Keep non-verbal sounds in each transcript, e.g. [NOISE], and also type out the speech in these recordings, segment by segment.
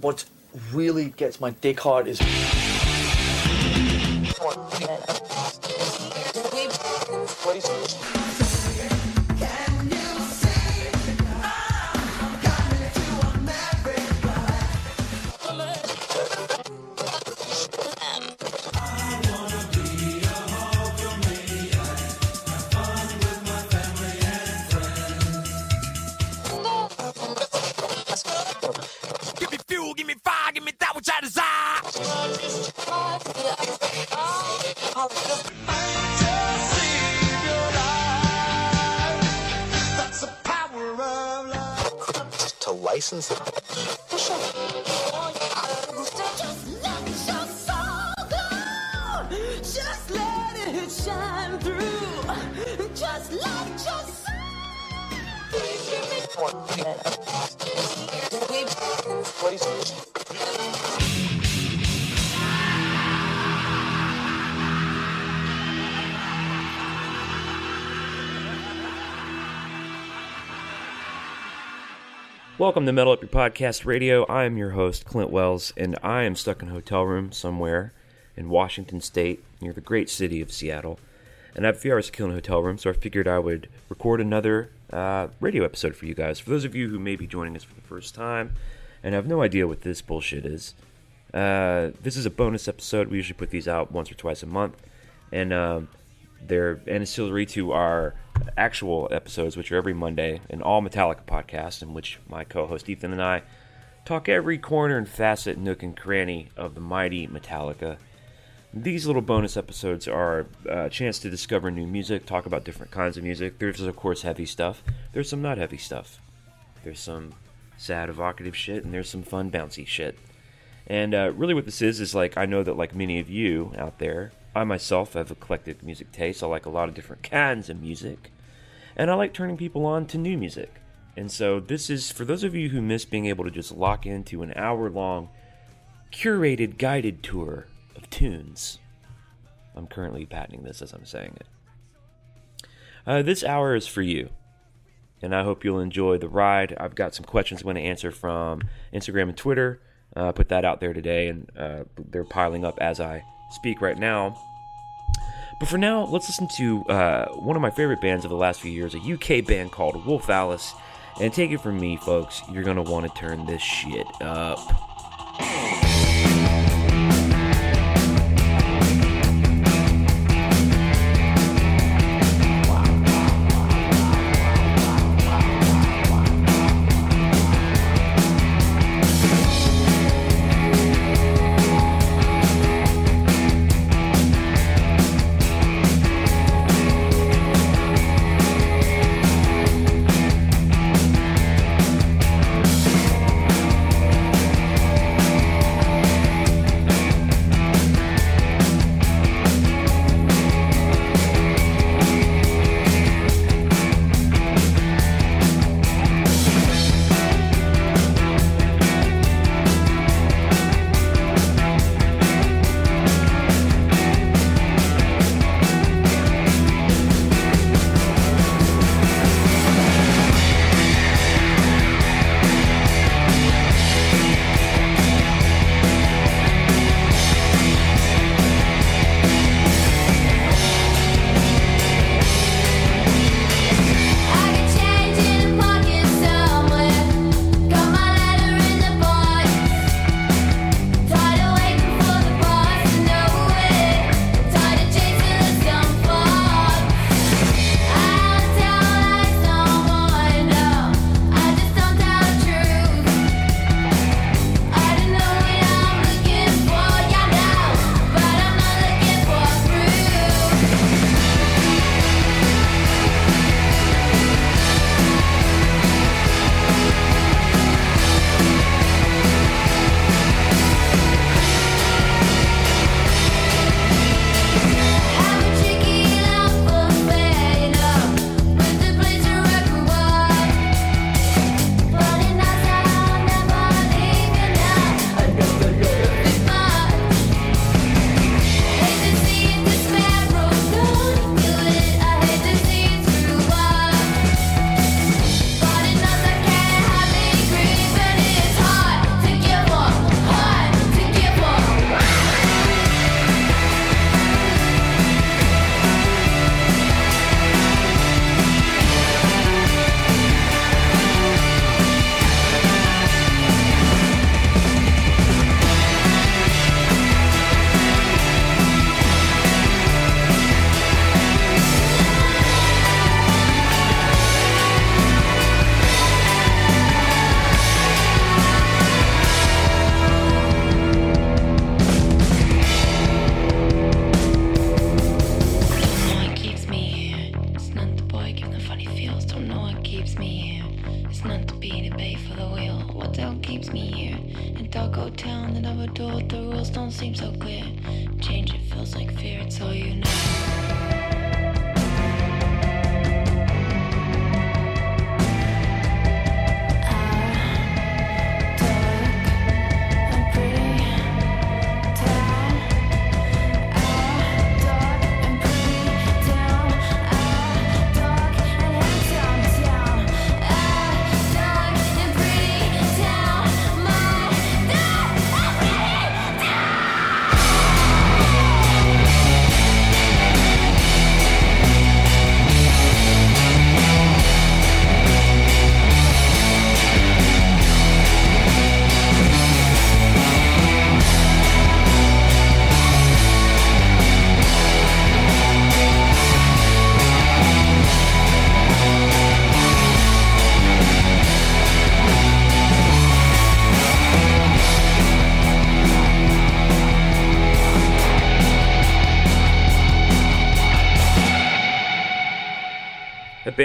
What really gets my dick hard is. Welcome to Metal Up Your Podcast Radio. I am your host, Clint Wells, and I am stuck in a hotel room somewhere in Washington State near the great city of Seattle. And I have a few hours to kill in a hotel room, so I figured I would record another uh, radio episode for you guys. For those of you who may be joining us for the first time and have no idea what this bullshit is, uh, this is a bonus episode. We usually put these out once or twice a month, and um, they're ancillary to our actual episodes, which are every Monday, an all Metallica podcast, in which my co-host Ethan and I talk every corner and facet, nook and cranny of the mighty Metallica. These little bonus episodes are a chance to discover new music, talk about different kinds of music. There's of course heavy stuff. There's some not heavy stuff. There's some sad, evocative shit, and there's some fun, bouncy shit. And uh, really, what this is is like I know that like many of you out there, I myself have eclectic music taste. I like a lot of different [LAUGHS] kinds of music, and I like turning people on to new music. And so this is for those of you who miss being able to just lock into an hour-long, curated, guided tour of tunes. I'm currently patenting this as I'm saying it. Uh, this hour is for you and I hope you'll enjoy the ride. I've got some questions I'm going to answer from Instagram and Twitter. Uh, put that out there today, and uh, they're piling up as I speak right now. But for now, let's listen to uh, one of my favorite bands of the last few years, a UK band called Wolf Alice. And take it from me, folks, you're going to want to turn this shit up.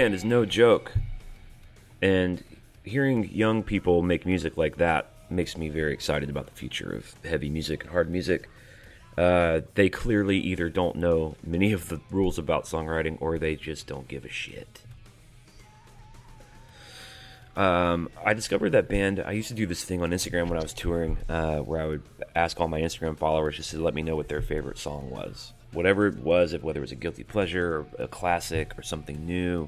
Band is no joke. And hearing young people make music like that makes me very excited about the future of heavy music and hard music. Uh, they clearly either don't know many of the rules about songwriting or they just don't give a shit. Um, I discovered that band. I used to do this thing on Instagram when I was touring, uh, where I would ask all my Instagram followers just to let me know what their favorite song was, whatever it was, if whether it was a guilty pleasure or a classic or something new.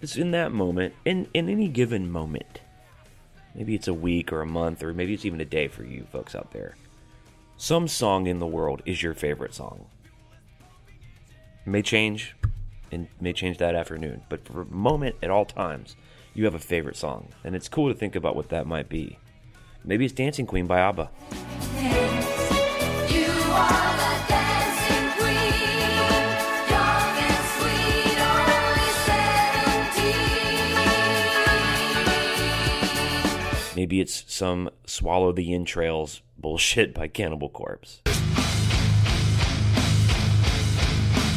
Just in that moment, in in any given moment, maybe it's a week or a month or maybe it's even a day for you folks out there. Some song in the world is your favorite song. It may change, and may change that afternoon, but for a moment at all times, you have a favorite song, and it's cool to think about what that might be. Maybe it's Dancing Queen by ABBA. Maybe it's some Swallow the Entrails bullshit by Cannibal Corpse.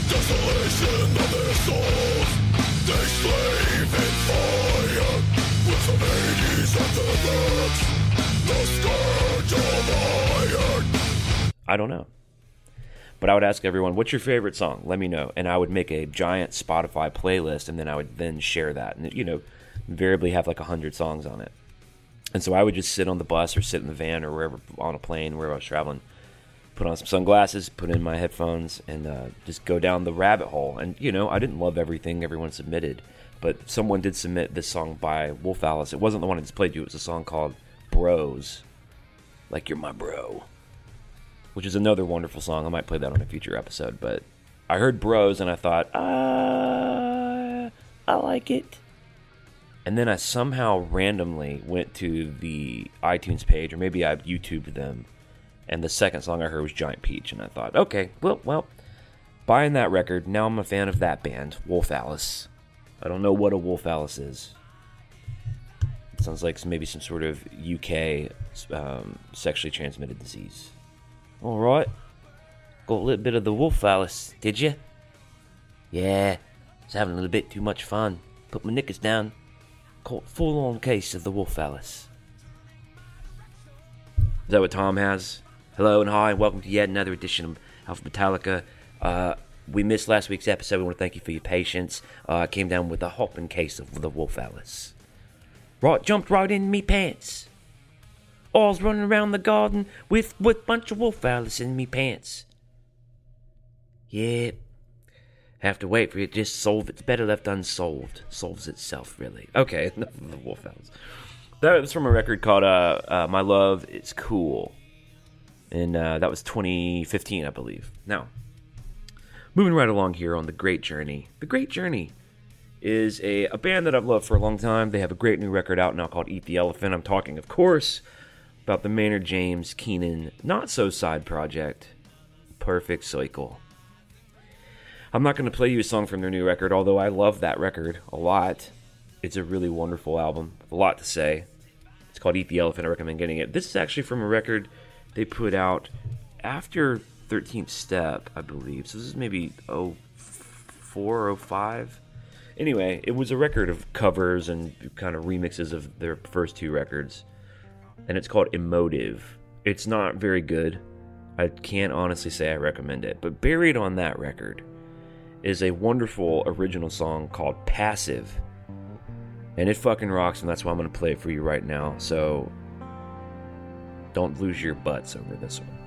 Desolation of their souls, they slave in fire with the Hades at their backs, the scourge of iron. I don't know. But I would ask everyone, what's your favorite song? Let me know. And I would make a giant Spotify playlist and then I would then share that. And, you know, invariably have like 100 songs on it. And so I would just sit on the bus or sit in the van or wherever, on a plane, wherever I was traveling, put on some sunglasses, put in my headphones, and uh, just go down the rabbit hole. And, you know, I didn't love everything everyone submitted. But someone did submit this song by Wolf Alice. It wasn't the one I just played you, it was a song called Bros. Like, you're my bro which is another wonderful song. I might play that on a future episode. But I heard Bros and I thought, uh, I like it. And then I somehow randomly went to the iTunes page, or maybe I YouTubed them, and the second song I heard was Giant Peach, and I thought, okay, well, well, buying that record. Now I'm a fan of that band, Wolf Alice. I don't know what a Wolf Alice is. It sounds like maybe some sort of UK um, sexually transmitted disease. All right. Got a little bit of the wolf Alice, did you? Yeah, was having a little bit too much fun. Put my knickers down. Caught full on case of the wolf Alice. Is that what Tom has? Hello and hi, and welcome to yet another edition of Alpha Metallica. Uh, we missed last week's episode. We want to thank you for your patience. Uh, I came down with a hopping case of the wolf Alice. Right, jumped right in me pants. I was running around the garden with with bunch of wolf owls in me pants. Yeah, have to wait for it to just solve. It's better left unsolved. Solves itself, really. Okay, [LAUGHS] enough of the wolf. That was from a record called uh, uh, "My Love Is Cool," and uh, that was 2015, I believe. Now, moving right along here on the Great Journey. The Great Journey is a, a band that I've loved for a long time. They have a great new record out now called Eat the Elephant. I'm talking, of course, about the Maynard James Keenan not so side project, Perfect Circle. I'm not going to play you a song from their new record, although I love that record a lot. It's a really wonderful album, a lot to say. It's called Eat the Elephant. I recommend getting it. This is actually from a record they put out after 13th Step, I believe. So this is maybe 04, 05. Anyway, it was a record of covers and kind of remixes of their first two records. and it's called Emotive. It's not very good. I can't honestly say I recommend it, but buried on that record is a wonderful original song called Passive. And it fucking rocks, and that's why I'm going to play it for you right now. So don't lose your butts over this one.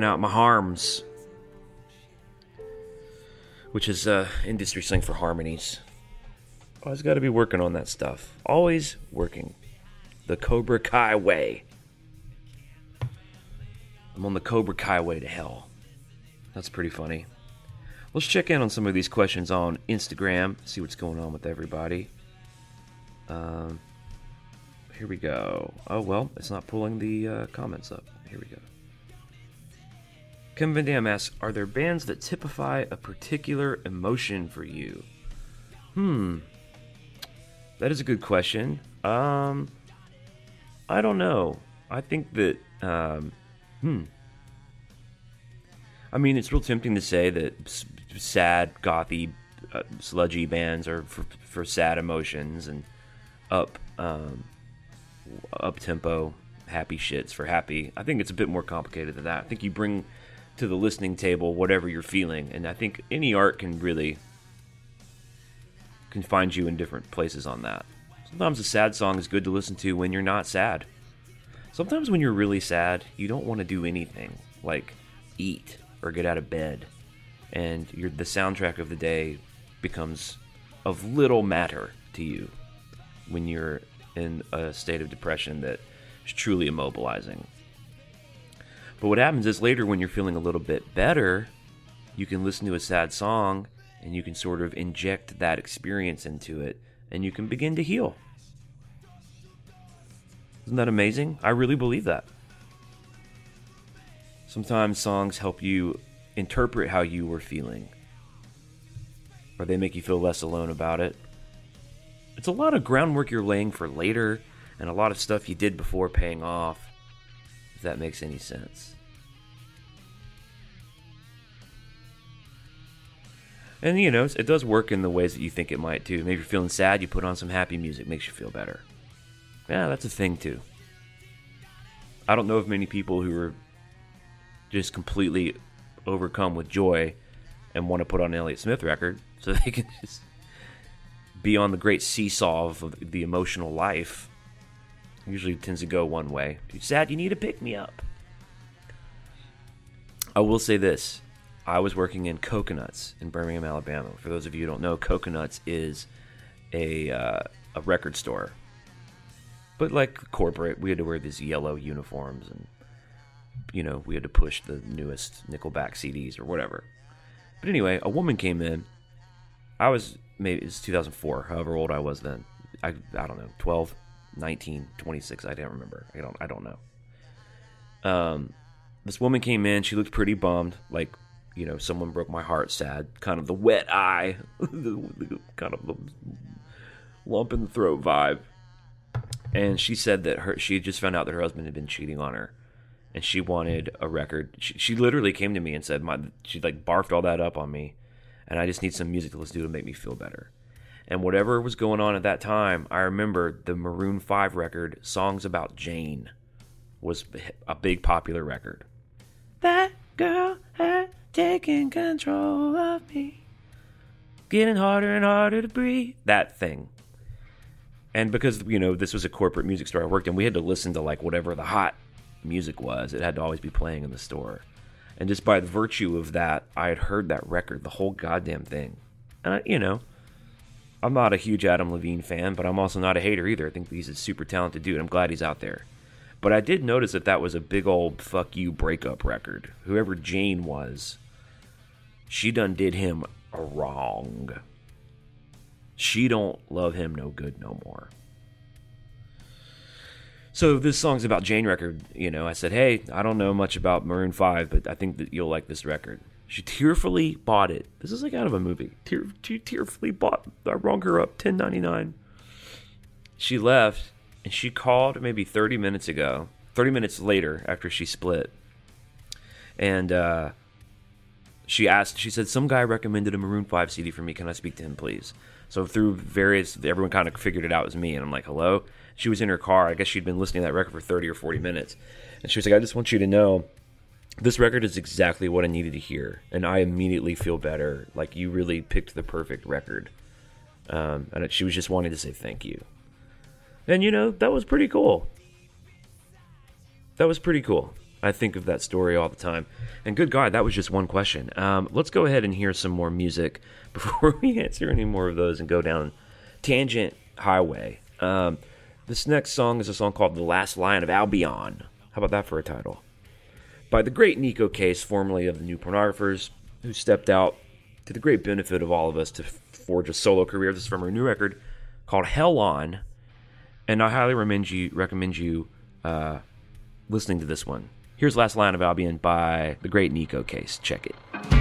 Trying out my harms. Which is uh, industry slang for harmonies. Always got to be working on that stuff. Always working. The Cobra Kai way. I'm on the Cobra Kai way to hell. That's pretty funny. Let's check in on some of these questions on Instagram, see what's going on with everybody. Um, here we go. Oh, well, it's not pulling the uh, comments up. Here we go. Kevin Van Dam asks, "Are there bands that typify a particular emotion for you?" Hmm, that is a good question. Um, I don't know. I think that, um, hmm. I mean, it's real tempting to say that s- sad, gothy, uh, sludgy bands are for, for sad emotions, and up, um, up tempo, happy shits for happy. I think it's a bit more complicated than that. I think you bring to the listening table whatever you're feeling, and I think any art can really can find you in different places on that. Sometimes a sad song is good to listen to when you're not sad. Sometimes when you're really sad, you don't want to do anything like eat or get out of bed, and the soundtrack of the day becomes of little matter to you when you're in a state of depression that is truly immobilizing. But what happens is later, when you're feeling a little bit better, you can listen to a sad song and you can sort of inject that experience into it and you can begin to heal. Isn't that amazing? I really believe that. Sometimes songs help you interpret how you were feeling, or they make you feel less alone about it. It's a lot of groundwork you're laying for later, and a lot of stuff you did before paying off, if that makes any sense. And you know, it does work in the ways that you think it might too. Maybe you're feeling sad, you put on some happy music, makes you feel better. Yeah, that's a thing too. I don't know of many people who are just completely overcome with joy and want to put on an Elliott Smith record so [LAUGHS] they can just be on the great seesaw of the emotional life. Usually tends to go one way. Sad, you need to pick me up. I will say this. I was working in Coconuts in Birmingham, Alabama. For those of you who don't know, Coconuts is a uh, a record store. But like corporate, we had to wear these yellow uniforms and you know, we had to push the newest Nickelback CDs or whatever. But anyway, a woman came in. I was maybe it's 2004, however old I was then. I I don't know, 12, 19, 26, I don't remember. I don't I don't know. Um this woman came in, she looked pretty bummed, like you know, someone broke my heart sad, kind of the wet eye, [LAUGHS] kind of the lump in the throat vibe. And she said that her she had just found out that her husband had been cheating on her and she wanted a record. She, she literally came to me and said, "My," she like barfed all that up on me, and I just need some music to listen to to make me feel better. And whatever was going on at that time, I remember the Maroon Five record, "Songs About Jane," was a big popular record. That girl had taken control of me, getting harder and harder to breathe. That thing. And because you know this was a corporate music store I worked in, we had to listen to like whatever the hot music was. It had to always be playing in the store. And just by the virtue of that, I had heard that record, the whole goddamn thing. And, I, you know, I'm not a huge Adam Levine fan, but I'm also not a hater either. I think he's a super talented dude. I'm glad he's out there. But I did notice that that was a big old fuck you breakup record. Whoever Jane was, she done did him wrong. She don't love him no good no more. So this song's about Jane record. You know, I said, hey, I don't know much about Maroon Five, but I think that you'll like this record. She tearfully bought it. This is like out of a movie. Tear, she tearfully bought. I rung her up ten ninety nine. She left, and she called maybe thirty minutes ago. Thirty minutes later, after she split, and uh, she asked. She said, "Some guy recommended a Maroon Five CD for me. Can I speak to him, please?" So through various, everyone kind of figured it out was me, and I'm like, "Hello." She was in her car. I guess she'd been listening to that record for thirty or forty minutes, and she was like, "I just want you to know." This record is exactly what I needed to hear, and I immediately feel better. Like you really picked the perfect record, um, and she was just wanting to say thank you. And you know that was pretty cool. That was pretty cool. I think of that story all the time. And good God, that was just one question. Um, let's go ahead and hear some more music [LAUGHS] before we answer any more of those and go down Tangent Highway. Um, this next song is a song called The Last Lion of Albion. How about that for a title? By the great Neko Case, formerly of the New Pornographers, who stepped out to the great benefit of all of us to forge a solo career. This is from her new record called Hell On. And I highly recommend you, recommend you uh, listening to this one. Here's Last Lion of Albion by the great Neko Case. Check it.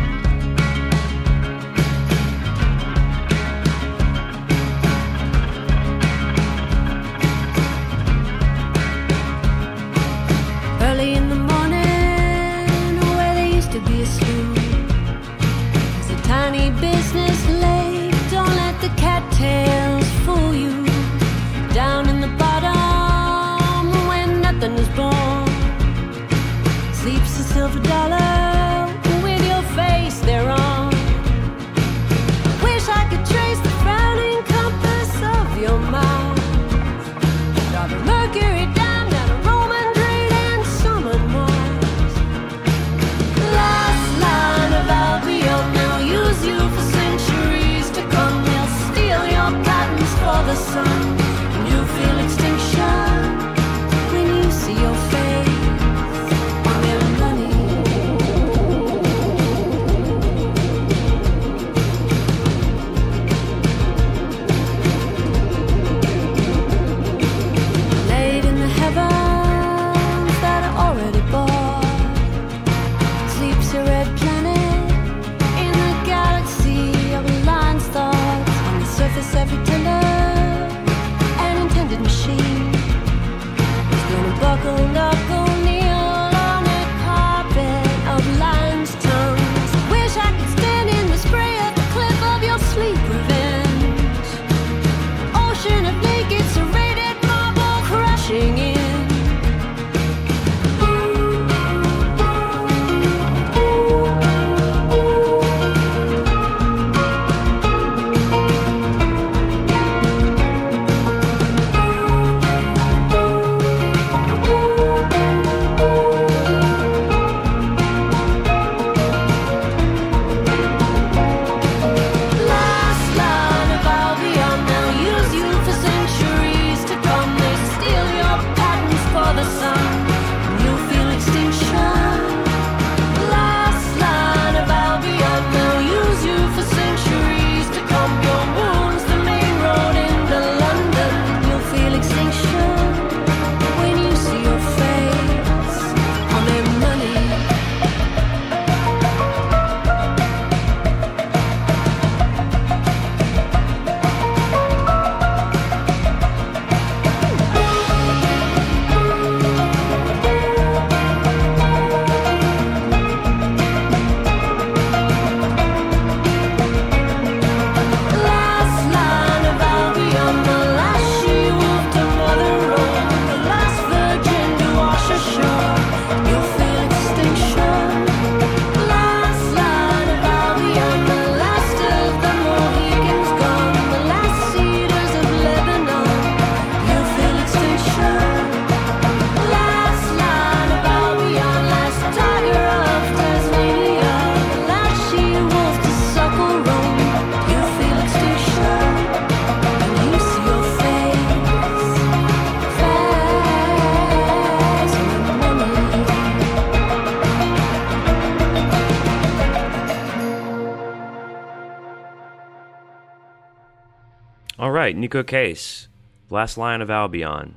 Neko Case, Last Lion of Albion.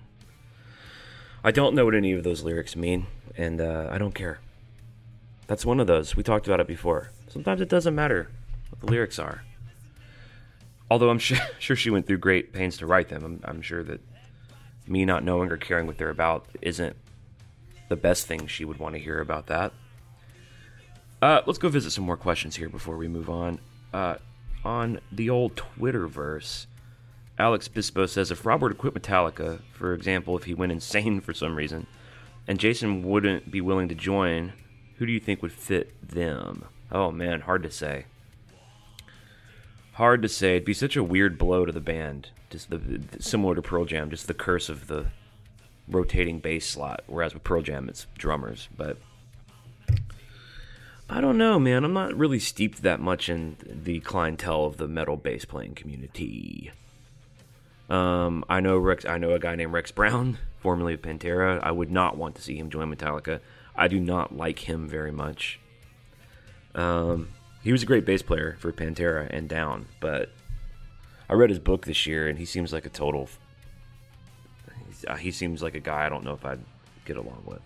I don't know what any of those lyrics mean, and uh, I don't care. That's one of those. We talked about it before. Sometimes it doesn't matter what the lyrics are. Although I'm [LAUGHS] sure, sure she went through great pains to write them. I'm, I'm sure that me not knowing or caring what they're about isn't the best thing she would want to hear about that. Uh, let's go visit some more questions here before we move on. Uh, on the old Twitterverse, Alex Bispo says if Rob were to quit Metallica, for example, if he went insane for some reason, and Jason wouldn't be willing to join, who do you think would fit them? Oh man, hard to say. Hard to say. It'd be such a weird blow to the band. Just the, the- similar to Pearl Jam, just the curse of the rotating bass slot. Whereas with Pearl Jam, it's drummers. But I don't know, man. I'm not really steeped that much in the clientele of the metal bass playing community. Um, I know Rex. I know a guy named Rex Brown, [LAUGHS] formerly of Pantera. I would not want to see him join Metallica. I do not like him very much. Um, he was a great bass player for Pantera and Down, but I read his book this year, and he seems like a total. uh, He seems like a guy I don't know if I'd get along with.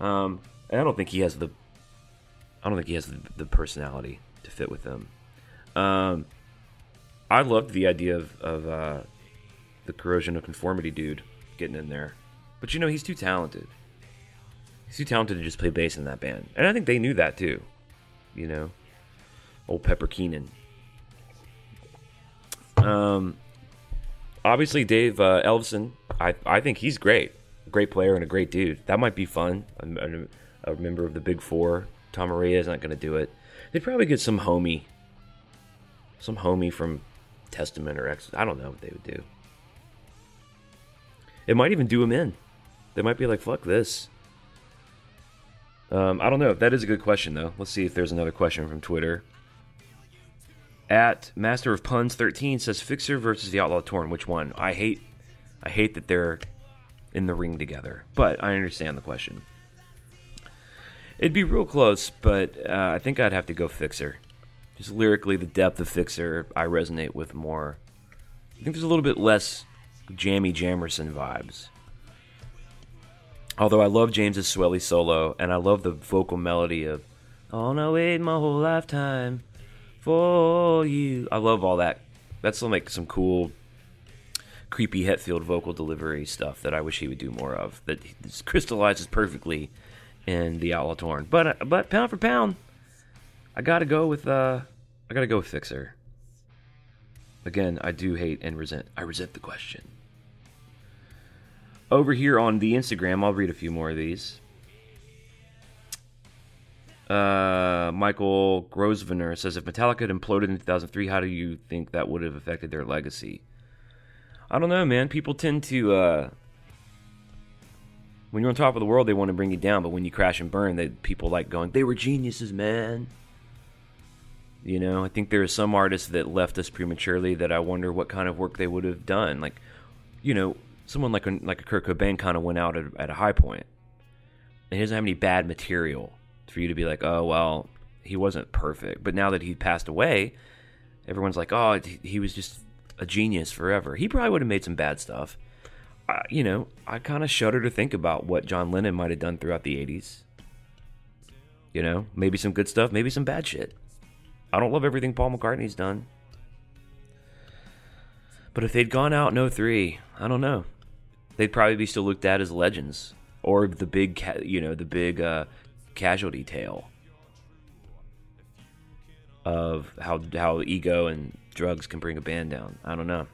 Um, and I don't think he has the. I don't think he has the, the personality to fit with them. Um, I loved the idea of, of uh, the corrosion of conformity dude getting in there, but you know he's too talented. He's too talented to just play bass in that band, and I think they knew that too. You know, old Pepper Keenan. Um, obviously Dave uh. I I think he's great, a great player and a great dude. That might be fun. A member of the Big Four. Tom Araya is not going to do it. They'd probably get some homie, some homie from Testament or X. I don't know what they would do. It might even do him in. They might be like, "Fuck this." Um, I don't know. That is a good question, though. Let's see if there's another question from Twitter. At Master of Puns 13 says Fixer versus the Outlaw Torn. Which one? I hate, I hate that they're in the ring together, but I understand the question. It'd be real close, but uh, I think I'd have to go Fixer. Just lyrically, the depth of Fixer I resonate with more. I think there's a little bit less jammy Jamerson vibes. Although I love James's swelly solo, and I love the vocal melody of "Oh no, wait my whole lifetime for you." I love all that. That's make some cool, creepy Hetfield vocal delivery stuff that I wish he would do more of. That crystallizes perfectly in the Outlaw Torn. But uh, but pound for pound, I gotta go with uh, I gotta go with Fixer. Again, I do hate and resent. I resent the question. Over here on the Instagram, I'll read a few more of these. Uh, Michael Grosvenor says, if Metallica had imploded in 2003, how do you think that would have affected their legacy? I don't know, man. People tend to, uh, when you're on top of the world, they want to bring you down, but when you crash and burn, they people like going, they were geniuses, man. You know, I think there are some artists that left us prematurely that I wonder what kind of work they would have done. Like, you know, someone like a, like a Kurt Cobain kind of went out at, at a high point. and he doesn't have any bad material for you to be like, oh well, he wasn't perfect. But now that he passed away, everyone's like, oh, he- was just a genius forever. He probably would have made some bad stuff. Uh, you know, I kind of shudder to think about what John Lennon might have done throughout the '80s. You know, maybe some good stuff, maybe some bad shit. I don't love everything Paul McCartney's done. But if they'd gone out in 03, I don't know. They'd probably be still looked at as legends. Or the big, you know, the big uh, casualty tale of how, how ego and drugs can bring a band down. I don't know.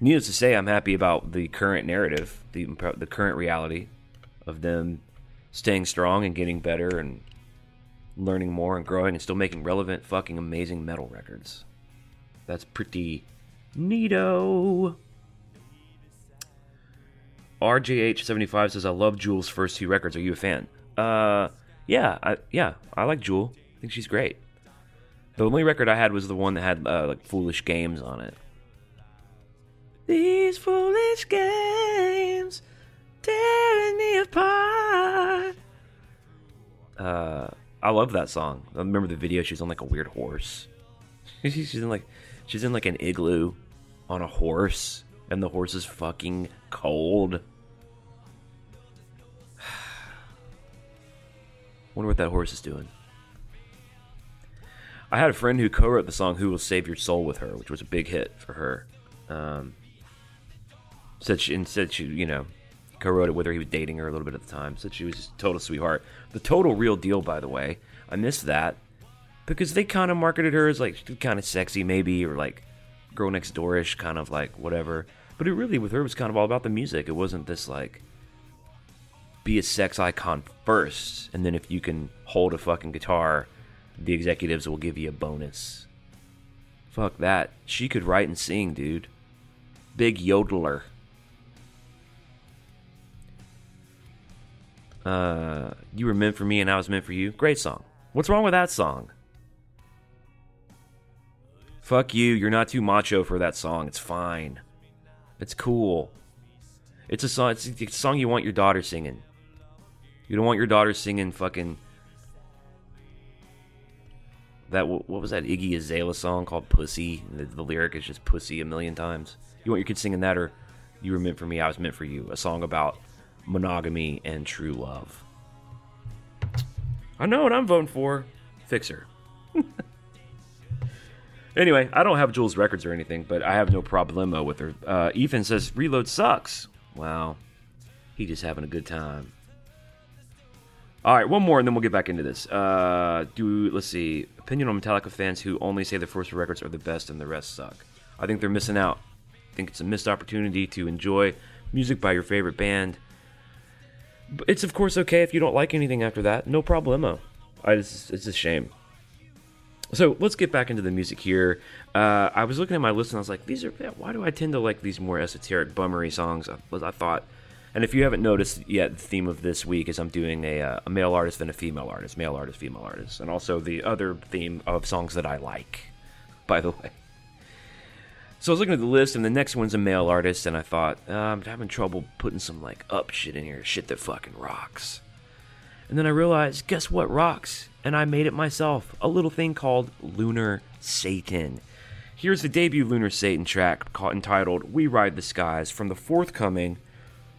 Needless to say, I'm happy about the current narrative, the, the current reality of them staying strong and getting better and learning more and growing and still making relevant, fucking amazing metal records. That's pretty neato. RJH75 says, I love Jewel's first two records. Are you a fan? Uh, yeah, I, yeah, I like Jewel. I think she's great. The only record I had was the one that had uh, like foolish games on it. These foolish games tearing me apart. Uh, I love that song. I remember the video. She's on like a weird horse. [LAUGHS] she's in like she's in like an igloo on a horse, and the horse is fucking cold. [SIGHS] Wonder what that horse is doing. I had a friend who co-wrote the song "Who Will Save Your Soul" with her, which was a big hit for her. Um, said she and said she, you know, co-wrote it with her. He was dating her a little bit at the time. Said she was just total sweetheart. The total real deal, by the way. I missed that because they kind of marketed her as like kind of sexy, maybe, or like girl next doorish, kind of like whatever. But it really, with her, was kind of all about the music. It wasn't this like be a sex icon first, and then if you can hold a fucking guitar, the executives will give you a bonus. Fuck that. She could write and sing, dude. Big yodeler. Uh, you were meant for me and I was meant for you. Great song. What's wrong with that song? Fuck you. You're not too macho for that song. It's fine. It's cool. It's a song. It's a song you want your daughter singing. You don't want your daughter singing fucking that. What was that Iggy Azalea song called "Pussy"? The, the lyric is just "pussy" a million times. You want your kids singing that, or "You were meant for me, I was meant for you," a song about monogamy and true love. I know what I'm voting for. Fixer. [LAUGHS] anyway, I don't have Jules records or anything, but I have no problemo with her. Uh, Ethan says Reload sucks. Wow, he just having a good time. All right, one more, and then we'll get back into this. Uh, do let's see. Opinion on Metallica fans who only say the first records are the best and the rest suck. I think they're missing out. I think it's a missed opportunity to enjoy music by your favorite band. It's of course okay if you don't like anything after that. No problemo. I just, it's a shame. So let's get back into the music here. Uh, I was looking at my list and I was like, these are why do I tend to like these more esoteric, bummery songs? I, I thought, and if you haven't noticed yet, the theme of this week is I'm doing a, uh, a male artist and a female artist, male artist, female artist, and also the other theme of songs that I like. [LAUGHS] By the way. So I was looking at the list, and the next one's a male artist, and I thought uh, I'm having trouble putting some like up shit in here, shit that fucking rocks. And then I realized, guess what rocks? And I made it myself. A little thing called Lunar Satan. Here's the debut Lunar Satan track entitled We Ride the Skies from the forthcoming,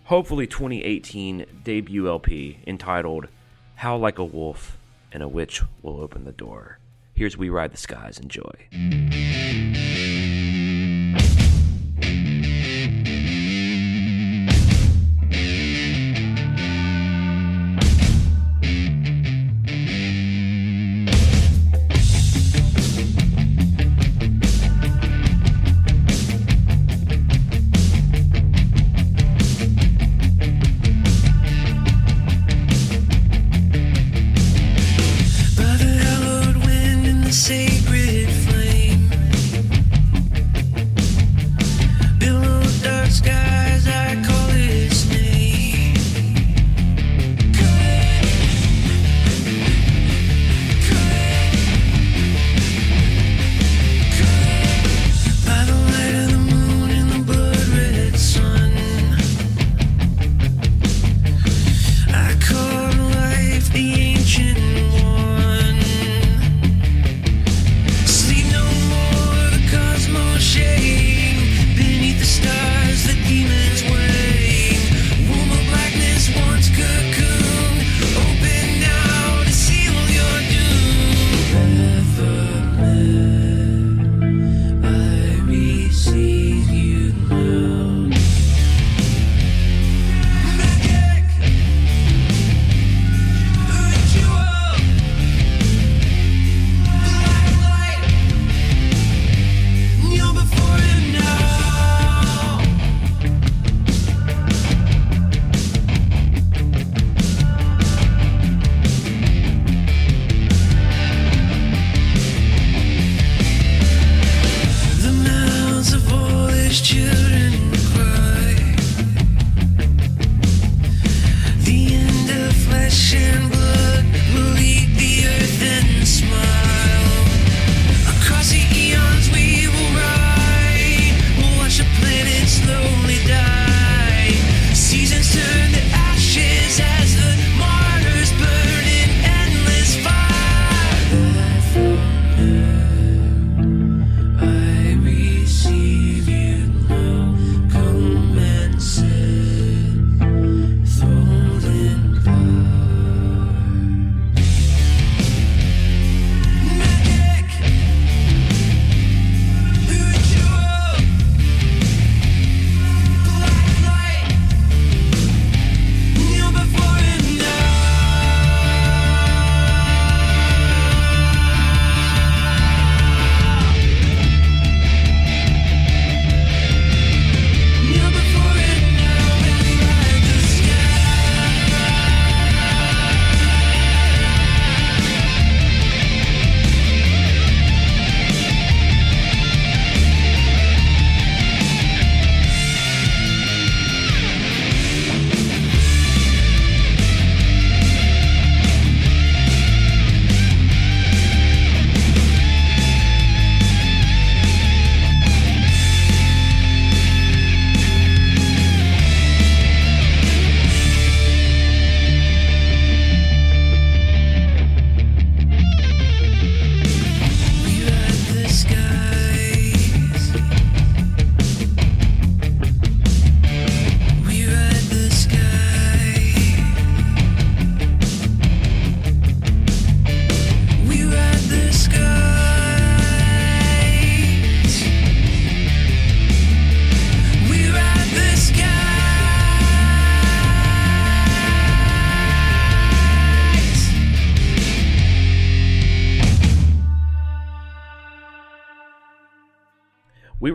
hopefully 2018 debut LP entitled How Like a Wolf and a Witch Will Open the Door. Here's We Ride the Skies. Enjoy.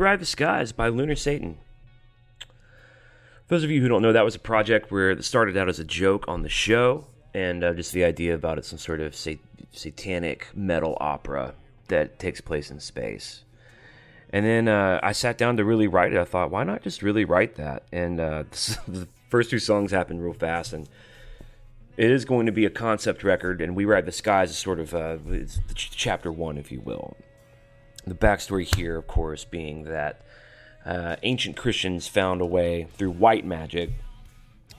Ride the Skies by Lunar Satan. For those of you who don't know, that was a project where it started out as a joke on the show, and uh, just the idea about it, some sort of sat- satanic metal opera that takes place in space. And then uh, I sat down to really write it. I thought, why not just really write that? And uh, [LAUGHS] the first two songs happened real fast, and it is going to be a concept record. And We Ride the Skies is sort of uh, chapter one, if you will. The backstory here, of course, being that uh, ancient Christians found a way through white magic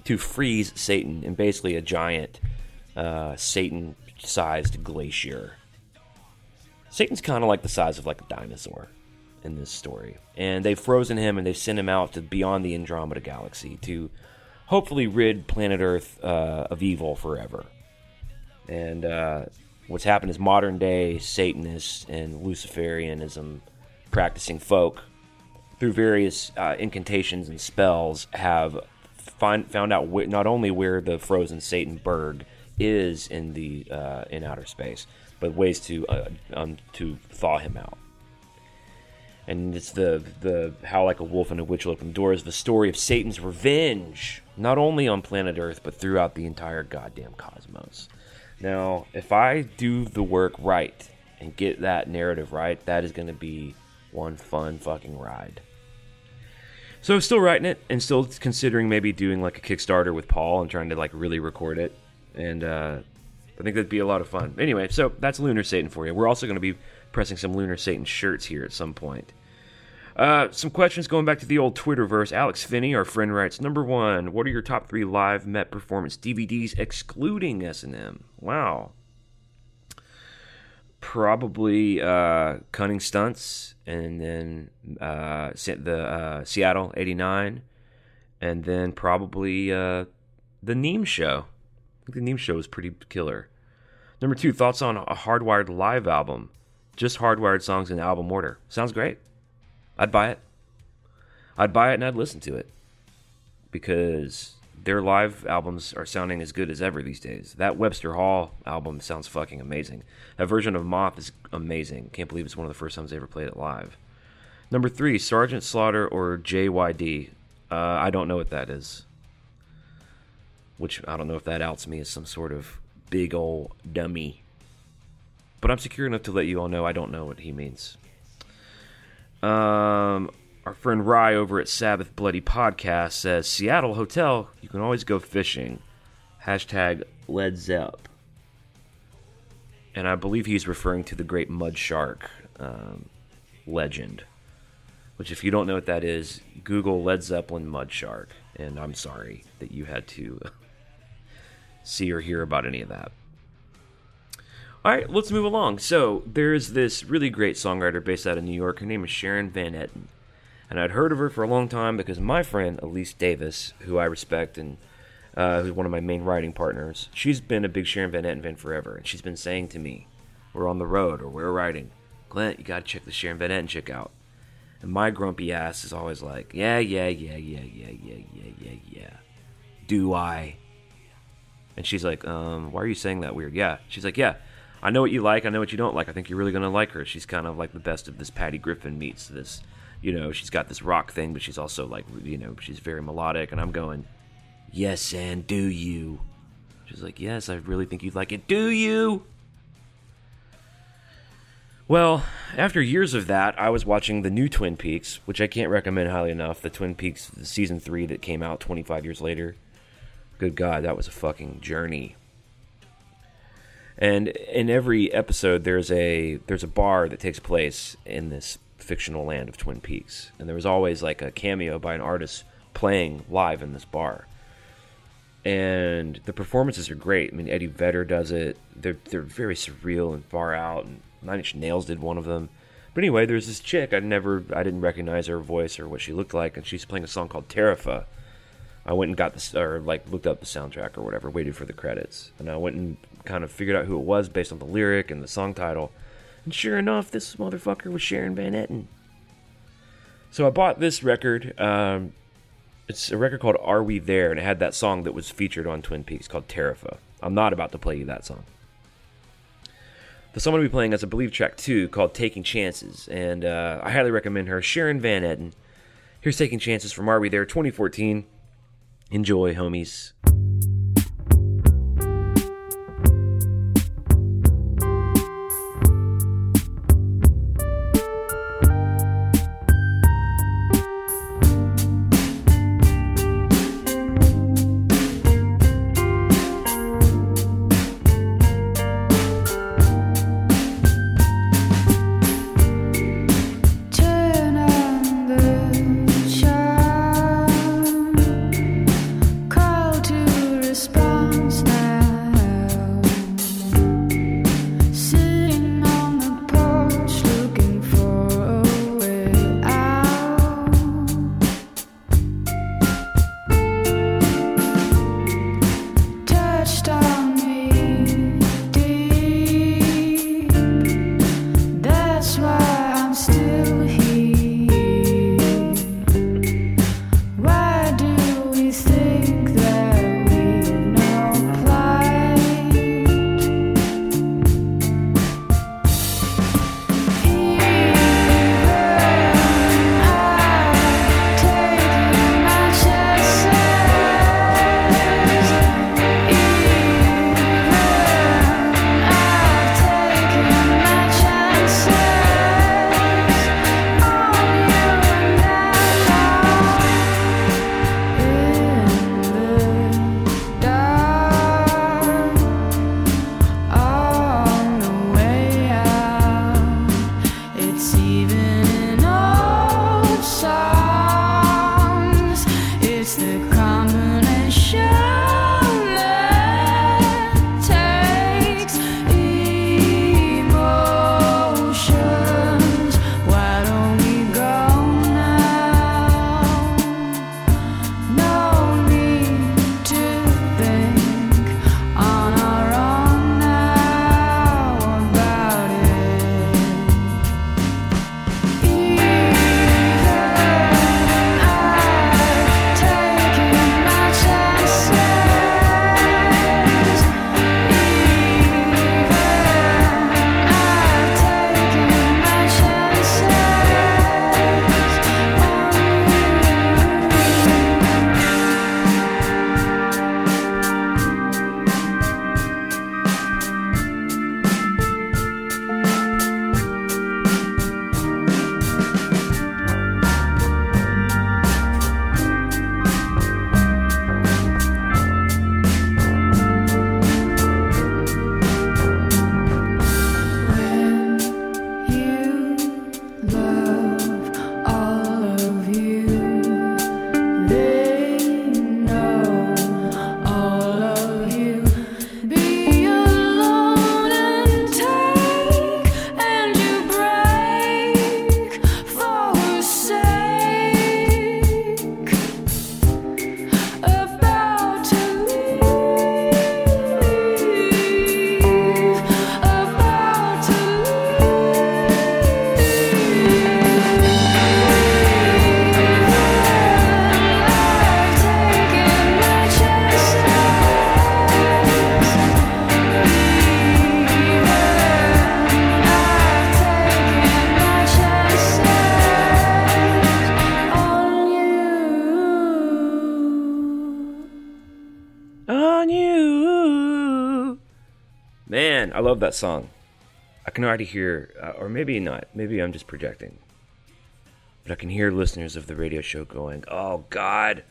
to freeze Satan in basically a giant uh, Satan sized glacier. Satan's kind of like the size of like a dinosaur in this story. And they've frozen him and they've sent him out to beyond the Andromeda galaxy to hopefully rid planet Earth uh, of evil forever. And uh, what's happened is modern day Satanists and Luciferianism practicing folk, through various uh, incantations and spells, have find, found out wh- not only where the frozen Satan berg is in the uh, in outer space, but ways to uh, um, to thaw him out. And it's the the how like a wolf and a witch open doors. The story of Satan's revenge, not only on planet Earth but throughout the entire goddamn cosmos. Now, if I do the work right and get that narrative right, that is going to be one fun fucking ride. So I'm still writing it and still considering maybe doing like a Kickstarter with Paul and trying to like really record it. And uh, I think that'd be a lot of fun. Anyway, so that's Lunar Satan for you. We're also going to be pressing some Lunar Satan shirts here at some point. Uh, some questions going back to the old Twitterverse. Alex Finney, our friend, writes: Number one, what are your top three live Met performance DVDs excluding S and M? Wow, probably uh, Cunning Stunts, and then uh, the uh, Seattle '89, and then probably uh, the Nîmes Show. I think the Nîmes Show was pretty killer. Number two, thoughts on a Hardwired live album? Just Hardwired songs in album order. Sounds great. I'd buy it. I'd buy it and I'd listen to it because their live albums are sounding as good as ever these days. That Webster Hall album sounds fucking amazing. That version of Moth is amazing. Can't believe it's one of the first times they ever played it live. Number three, Sergeant Slaughter or JYD. Uh, I don't know what that is. Which I don't know if that outs me as some sort of big ol' dummy. But I'm secure enough to let you all know I don't know what he means. Um, our friend Rye over at Sabbath Bloody Podcast says Seattle Hotel, you can always go fishing. Hashtag Led Zepp. And I believe he's referring to the great mud shark um, legend. Which, if you don't know what that is, Google Led Zeppelin mud shark. And I'm sorry that you had to [LAUGHS] see or hear about any of that. All right, let's move along. So there's this really great songwriter based out of New York. Her name is Sharon Van Etten, and I'd heard of her for a long time because my friend Elise Davis, who I respect and uh, who's one of my main writing partners, she's been a big Sharon Van Etten fan forever, and she's been saying to me, "We're on the road or we're writing, Clint, you got to check the Sharon Van Etten chick out." And my grumpy ass is always like, "Yeah, yeah, yeah, yeah, yeah, yeah, yeah, yeah, yeah." Do I? And she's like, um, why are you saying that weird? Yeah. She's like, yeah, I know what you like. I know what you don't like. I think you're really going to like her. She's kind of like the best of this Patty Griffin meets this, you know, she's got this rock thing, but she's also like, you know, she's very melodic. And I'm going, yes, and do you? She's like, yes, I really think you'd like it. Do you? Well, after years of that, I was watching the new Twin Peaks, which I can't recommend highly enough. The Twin Peaks season three that came out 25 years later. Good God, that was a fucking journey. And in every episode, there's a there's a bar that takes place in this fictional land of Twin Peaks, and there was always like a cameo by an artist playing live in this bar. And the performances are great. I mean, Eddie Vedder does it. They're they're very surreal and far out. And Nine Inch Nails did one of them. But anyway, there's this chick I never I didn't recognize her voice or what she looked like, and she's playing a song called Tarifa. I went and got this, or like looked up the soundtrack or whatever, waited for the credits, and I went and kind of figured out who it was based on the lyric and the song title. And sure enough, this motherfucker was Sharon Van Etten. So I bought this record. Um, it's a record called "Are We There," and it had that song that was featured on Twin Peaks called "Tarifa." I'm not about to play you that song. The song I'm going to be playing is, I believe, track two called Taking Chances. And uh, I highly recommend her, Sharon Van Etten. Here's Taking Chances from Are We There 2014. Enjoy, homies. On you. Man, I love that song. I can already hear, uh, or maybe not, maybe I'm just projecting. But I can hear listeners of the radio show going, oh God,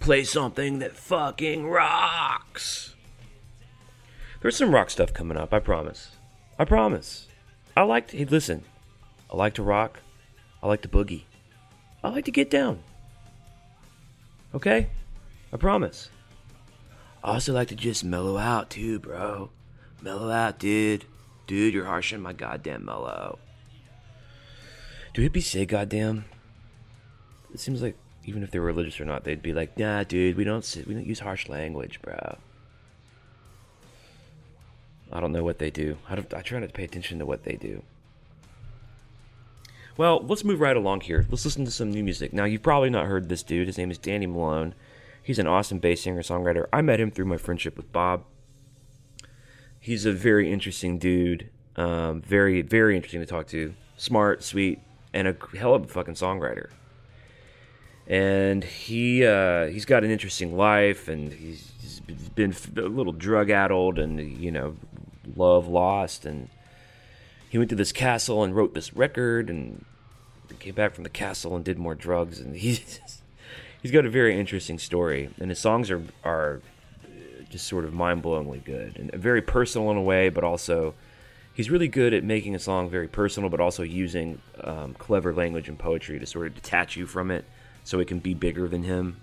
play something that fucking rocks. There's some rock stuff coming up, I promise. I promise. I like to, hey, listen, I like to rock. I like to boogie. I like to get down. Okay? I promise. I also like to just mellow out too, bro. Mellow out, dude. Dude, you're harshing my goddamn mellow. Do hippies say goddamn? It seems like even if they're religious or not, they'd be like, nah, dude, we don't we don't use harsh language, bro. I don't know what they do. I, I try not to pay attention to what they do. Well, let's move right along here. Let's listen to some new music. Now, you've probably not heard this dude. His name is Danny Malone. He's an awesome bass singer songwriter. I met him through my friendship with Bob. he's a very interesting dude. Um, very, very interesting to talk to. Smart, sweet, and a hell of a fucking songwriter. And he uh, he's got an interesting life, and he's, he's been a little drug addled, and you know, love lost, and he went to this castle and wrote this record, and came back from the castle and did more drugs, and he's [LAUGHS] he's got a very interesting story, and his songs are are just sort of mind blowingly good and very personal in a way, but also he's really good at making a song very personal, but also using um, clever language and poetry to sort of detach you from it, so it can be bigger than him.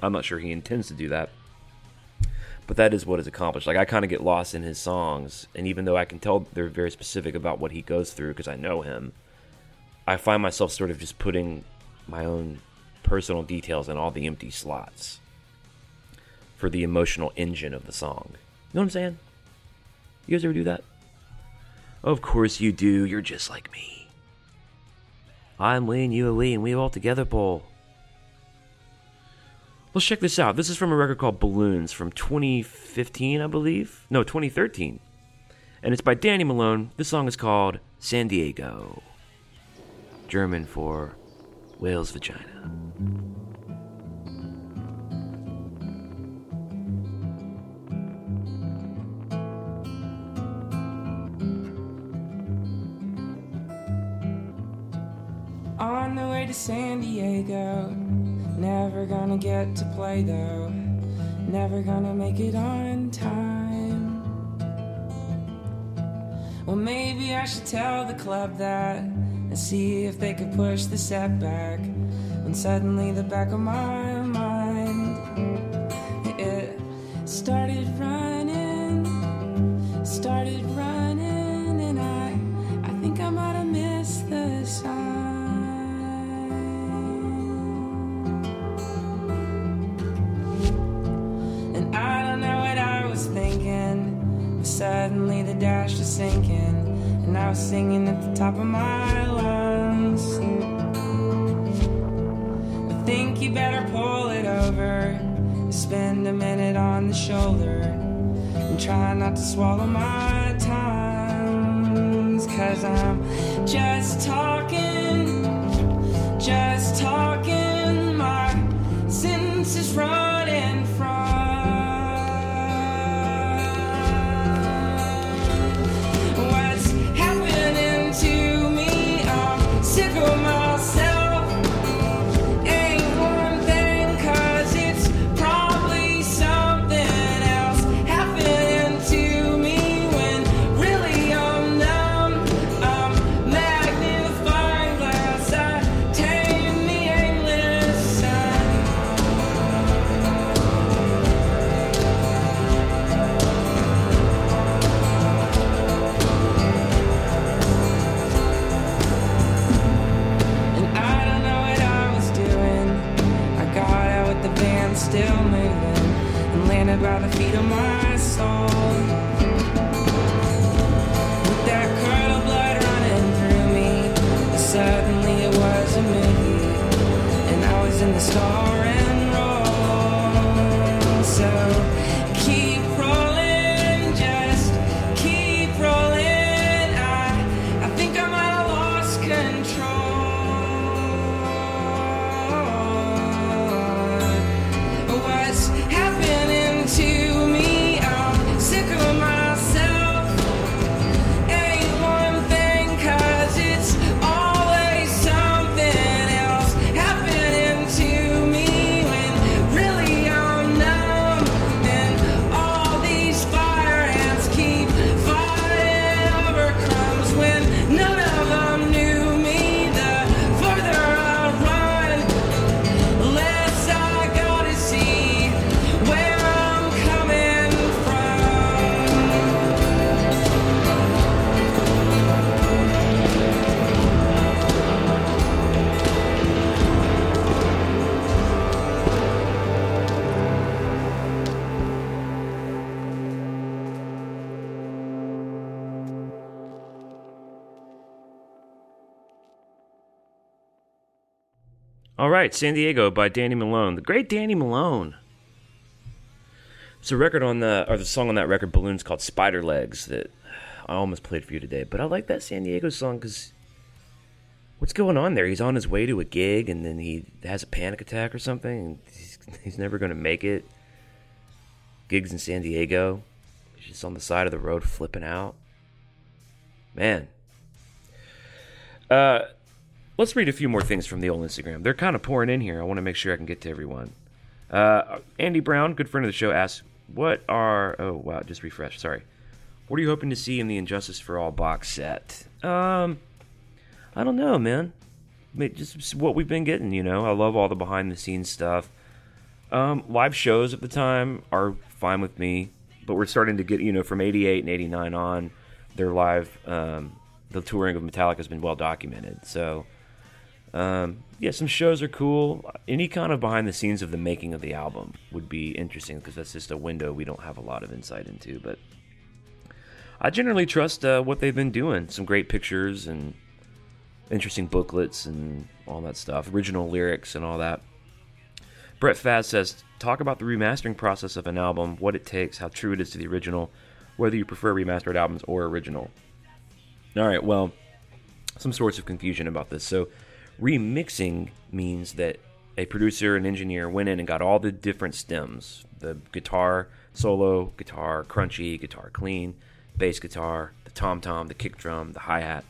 I'm not sure he intends to do that, but that is what is accomplished. Like I kind of get lost in his songs, and even though I can tell they're very specific about what he goes through because I know him, I find myself sort of just putting my own personal details in all the empty slots for the emotional engine of the song. You know what I'm saying? You guys ever do that? Of course you do. You're just like me. I'm Lee and you are Lee, and we all together, Paul. Let's check this out. This is from a record called Balloons from 2015, I believe. No, 2013. And it's by Danny Malone. This song is called San Diego. German for whale's vagina. On the way to San Diego. Never gonna get to play though. Never gonna make it on time. Well, maybe I should tell the club that and see if they could push the set back. When suddenly the back of my mind it started running, started running, and I I think I might have missed the sign. And I don't know what I was thinking. But suddenly the dash was sinking. And I was singing at the top of my try not to swallow my tongues. Cause I'm just talking. Right, San Diego by Danny Malone, the great Danny Malone. It's a record on the or the song on that record, Balloons, called Spider Legs that I almost played for you today. But I like that San Diego song because what's going on there? He's on his way to a gig and then he has a panic attack or something. He's, he's never going to make it. Gigs in San Diego. He's just on the side of the road flipping out. Man. Uh, let's read a few more things from the old Instagram. They're kind of pouring in here. I want to make sure I can get to everyone. Uh, Andy Brown, good friend of the show, asks, "What are? Oh wow, just refresh. Sorry. What are you hoping to see in the Injustice for All box set? Um, I don't know, man. I mean, just what we've been getting. You know, I love all the behind the scenes stuff. Um, live shows at the time are fine with me, but we're starting to get you know from '88 and '89 on, their live um, the touring of Metallica has been well documented. So um, yeah, some shows are cool. Any kind of behind the scenes of the making of the album would be interesting because that's just a window we don't have a lot of insight into. But I generally trust uh, what they've been doing. Some great pictures and interesting booklets and all that stuff, original lyrics and all that. Brett Faz says, talk about the remastering process of an album, what it takes, how true it is to the original, whether you prefer remastered albums or original. All right, well, some sorts of confusion about this. So, remixing means that a producer and engineer went in and got all the different stems the guitar solo, guitar crunchy, guitar clean, bass guitar, the tom tom, the kick drum, the hi hat,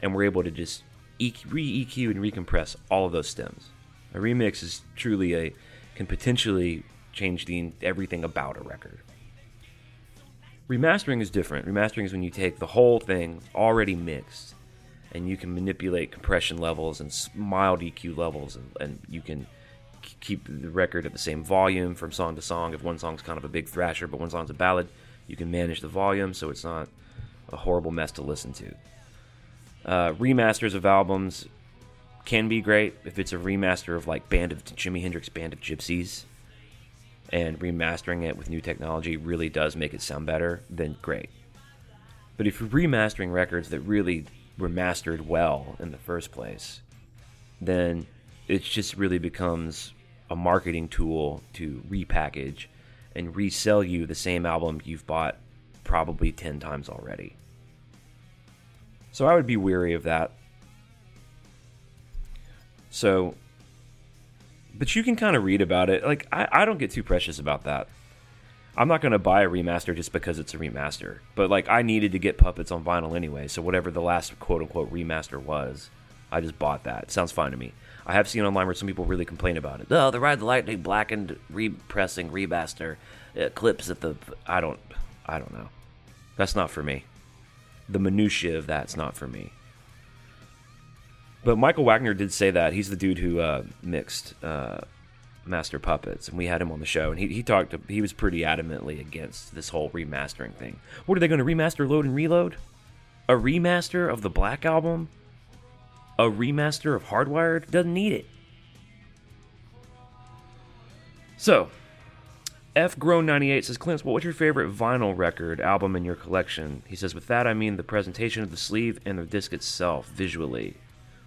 and we're able to just re EQ and recompress all of those stems. A remix is truly a can potentially change the everything about a record. Remastering is different. Remastering is when you take the whole thing already mixed and you can manipulate compression levels and mild EQ levels, and, and you can keep the record at the same volume from song to song. If one song's kind of a big thrasher, but one song's a ballad, you can manage the volume so it's not a horrible mess to listen to. Uh, remasters of albums can be great if it's a remaster of like Band of Jimi Hendrix Band of Gypsies, and remastering it with new technology really does make it sound better. Then great. But if you're remastering records that really were mastered well in the first place, then it just really becomes a marketing tool to repackage and resell you the same album you've bought probably 10 times already. So I would be weary of that. So, but you can kind of read about it. Like, I, I don't get too precious about that. I'm not going to buy a remaster just because it's a remaster. But like I needed to get puppets on vinyl anyway, so whatever the last quote unquote remaster was, I just bought that. sounds fine to me. I have seen online where some people really complain about it. Oh, the Ride the Lightning blackened repressing remaster uh, clips at the I don't I don't know. That's not for me. The minutia of that's not for me. But Michael Wagner did say that he's the dude who uh, mixed uh, Master Puppets, and we had him on the show, and he, he talked. He was pretty adamantly against this whole remastering thing. What are they going to remaster, load, and reload? A remaster of the Black Album? A remaster of Hardwired? Doesn't need it. So, F Grown 98 says, Clint, what's your favorite vinyl record album in your collection? He says, with that I mean the presentation of the sleeve and the disc itself visually.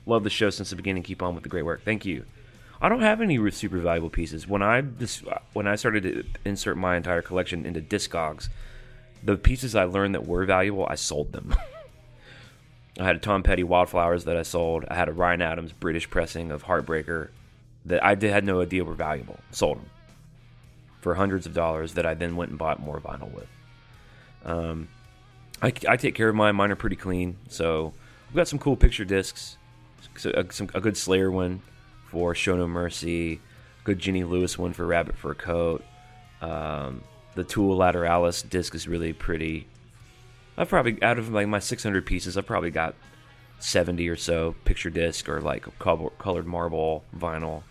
Love the show since the beginning. Keep on with the great work. Thank you. I don't have any super valuable pieces. When I when I started to insert my entire collection into Discogs, the pieces I learned that were valuable, I sold them. [LAUGHS] I had a Tom Petty Wildflowers that I sold. I had a Ryan Adams British pressing of Heartbreaker that I did, had no idea were valuable. Sold them for hundreds of dollars that I then went and bought more vinyl with. Um, I, I take care of mine. Mine are pretty clean. So we've got some cool picture discs. So, some, a good Slayer one for Show No Mercy. Good Jenny Lewis one for Rabbit Fur Coat. Um, the Tool Lateralis disc is really pretty. I've probably out of like my 600 pieces, I've probably got 70 or so picture disc or like colored marble vinyl,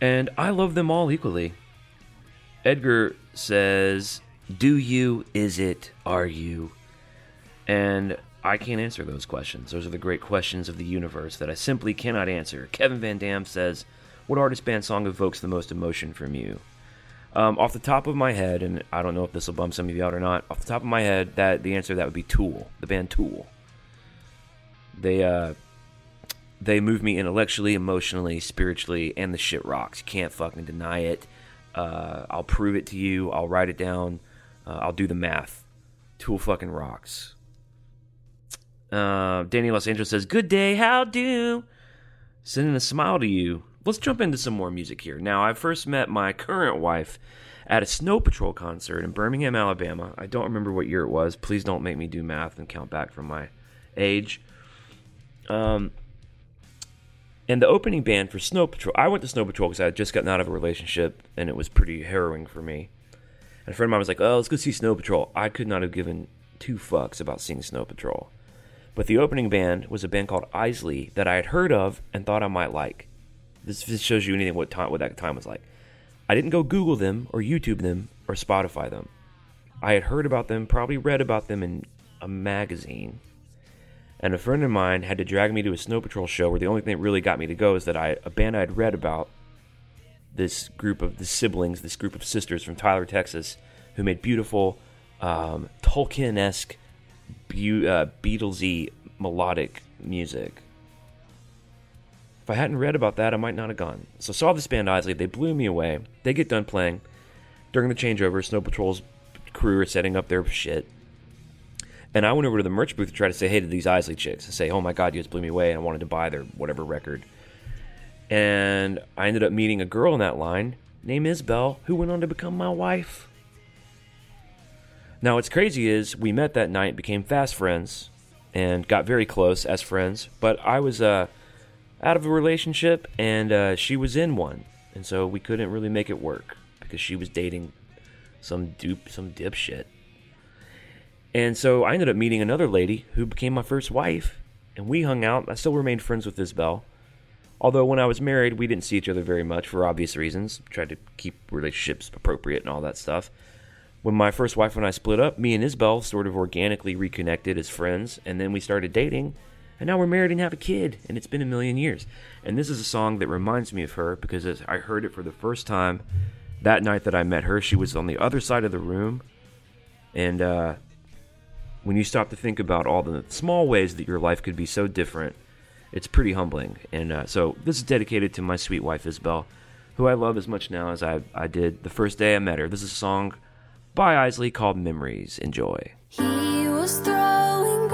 and I love them all equally. Edgar says, "Do you? Is it? Are you?" And I can't answer those questions. Those are the great questions of the universe that I simply cannot answer. Kevin Van Dam says, "What artist band song evokes the most emotion from you?" Um, off the top of my head, and I don't know if this will bum some of you out or not. Off the top of my head, that the answer to that would be Tool, the band Tool. They uh, they move me intellectually, emotionally, spiritually, and the shit rocks. You can't fucking deny it. Uh, I'll prove it to you. I'll write it down. Uh, I'll do the math. Tool fucking rocks. Uh, Danny Los Angeles says, "Good day, how do?" Sending a smile to you. Let's jump into some more music here. Now, I first met my current wife at a Snow Patrol concert in Birmingham, Alabama. I don't remember what year it was. Please don't make me do math and count back from my age. Um, and the opening band for Snow Patrol, I went to Snow Patrol because I had just gotten out of a relationship and it was pretty harrowing for me. And a friend of mine was like, "Oh, let's go see Snow Patrol." I could not have given two fucks about seeing Snow Patrol. But the opening band was a band called Eisley that I had heard of and thought I might like. This, this shows you anything what time what that time was like. I didn't go Google them or YouTube them or Spotify them. I had heard about them, probably read about them in a magazine. And a friend of mine had to drag me to a Snow Patrol show where the only thing that really got me to go is that I a band I had read about this group of the siblings, this group of sisters from Tyler, Texas, who made beautiful um, Tolkien-esque, be- uh, Beatlesy melodic music. If I hadn't read about that, I might not have gone. So saw this band Eisley. They blew me away. They get done playing. During the changeover, Snow Patrol's crew are setting up their shit. And I went over to the merch booth to try to say hey to these Eisley chicks and say, oh my god, you just blew me away. And I wanted to buy their whatever record. And I ended up meeting a girl in that line named Isabel who went on to become my wife. Now, what's crazy is we met that night, became fast friends, and got very close as friends. But I was uh, out of a relationship, and uh, she was in one, and so we couldn't really make it work because she was dating some dupe, some dipshit. And so I ended up meeting another lady who became my first wife, and we hung out. I still remained friends with Isabel. Although when I was married, we didn't see each other very much for obvious reasons. Tried to keep relationships appropriate and all that stuff. When my first wife and I split up, me and Isabel sort of organically reconnected as friends, and then we started dating, and now we're married and have a kid, and it's been a million years. And this is a song that reminds me of her because as I heard it for the first time that night that I met her. She was on the other side of the room, and uh, when you stop to think about all the small ways that your life could be so different, it's pretty humbling. And uh, so this is dedicated to my sweet wife Isabel, who I love as much now as I, I did the first day I met her. This is a song by Eisley called Memories. Enjoy. He was throwing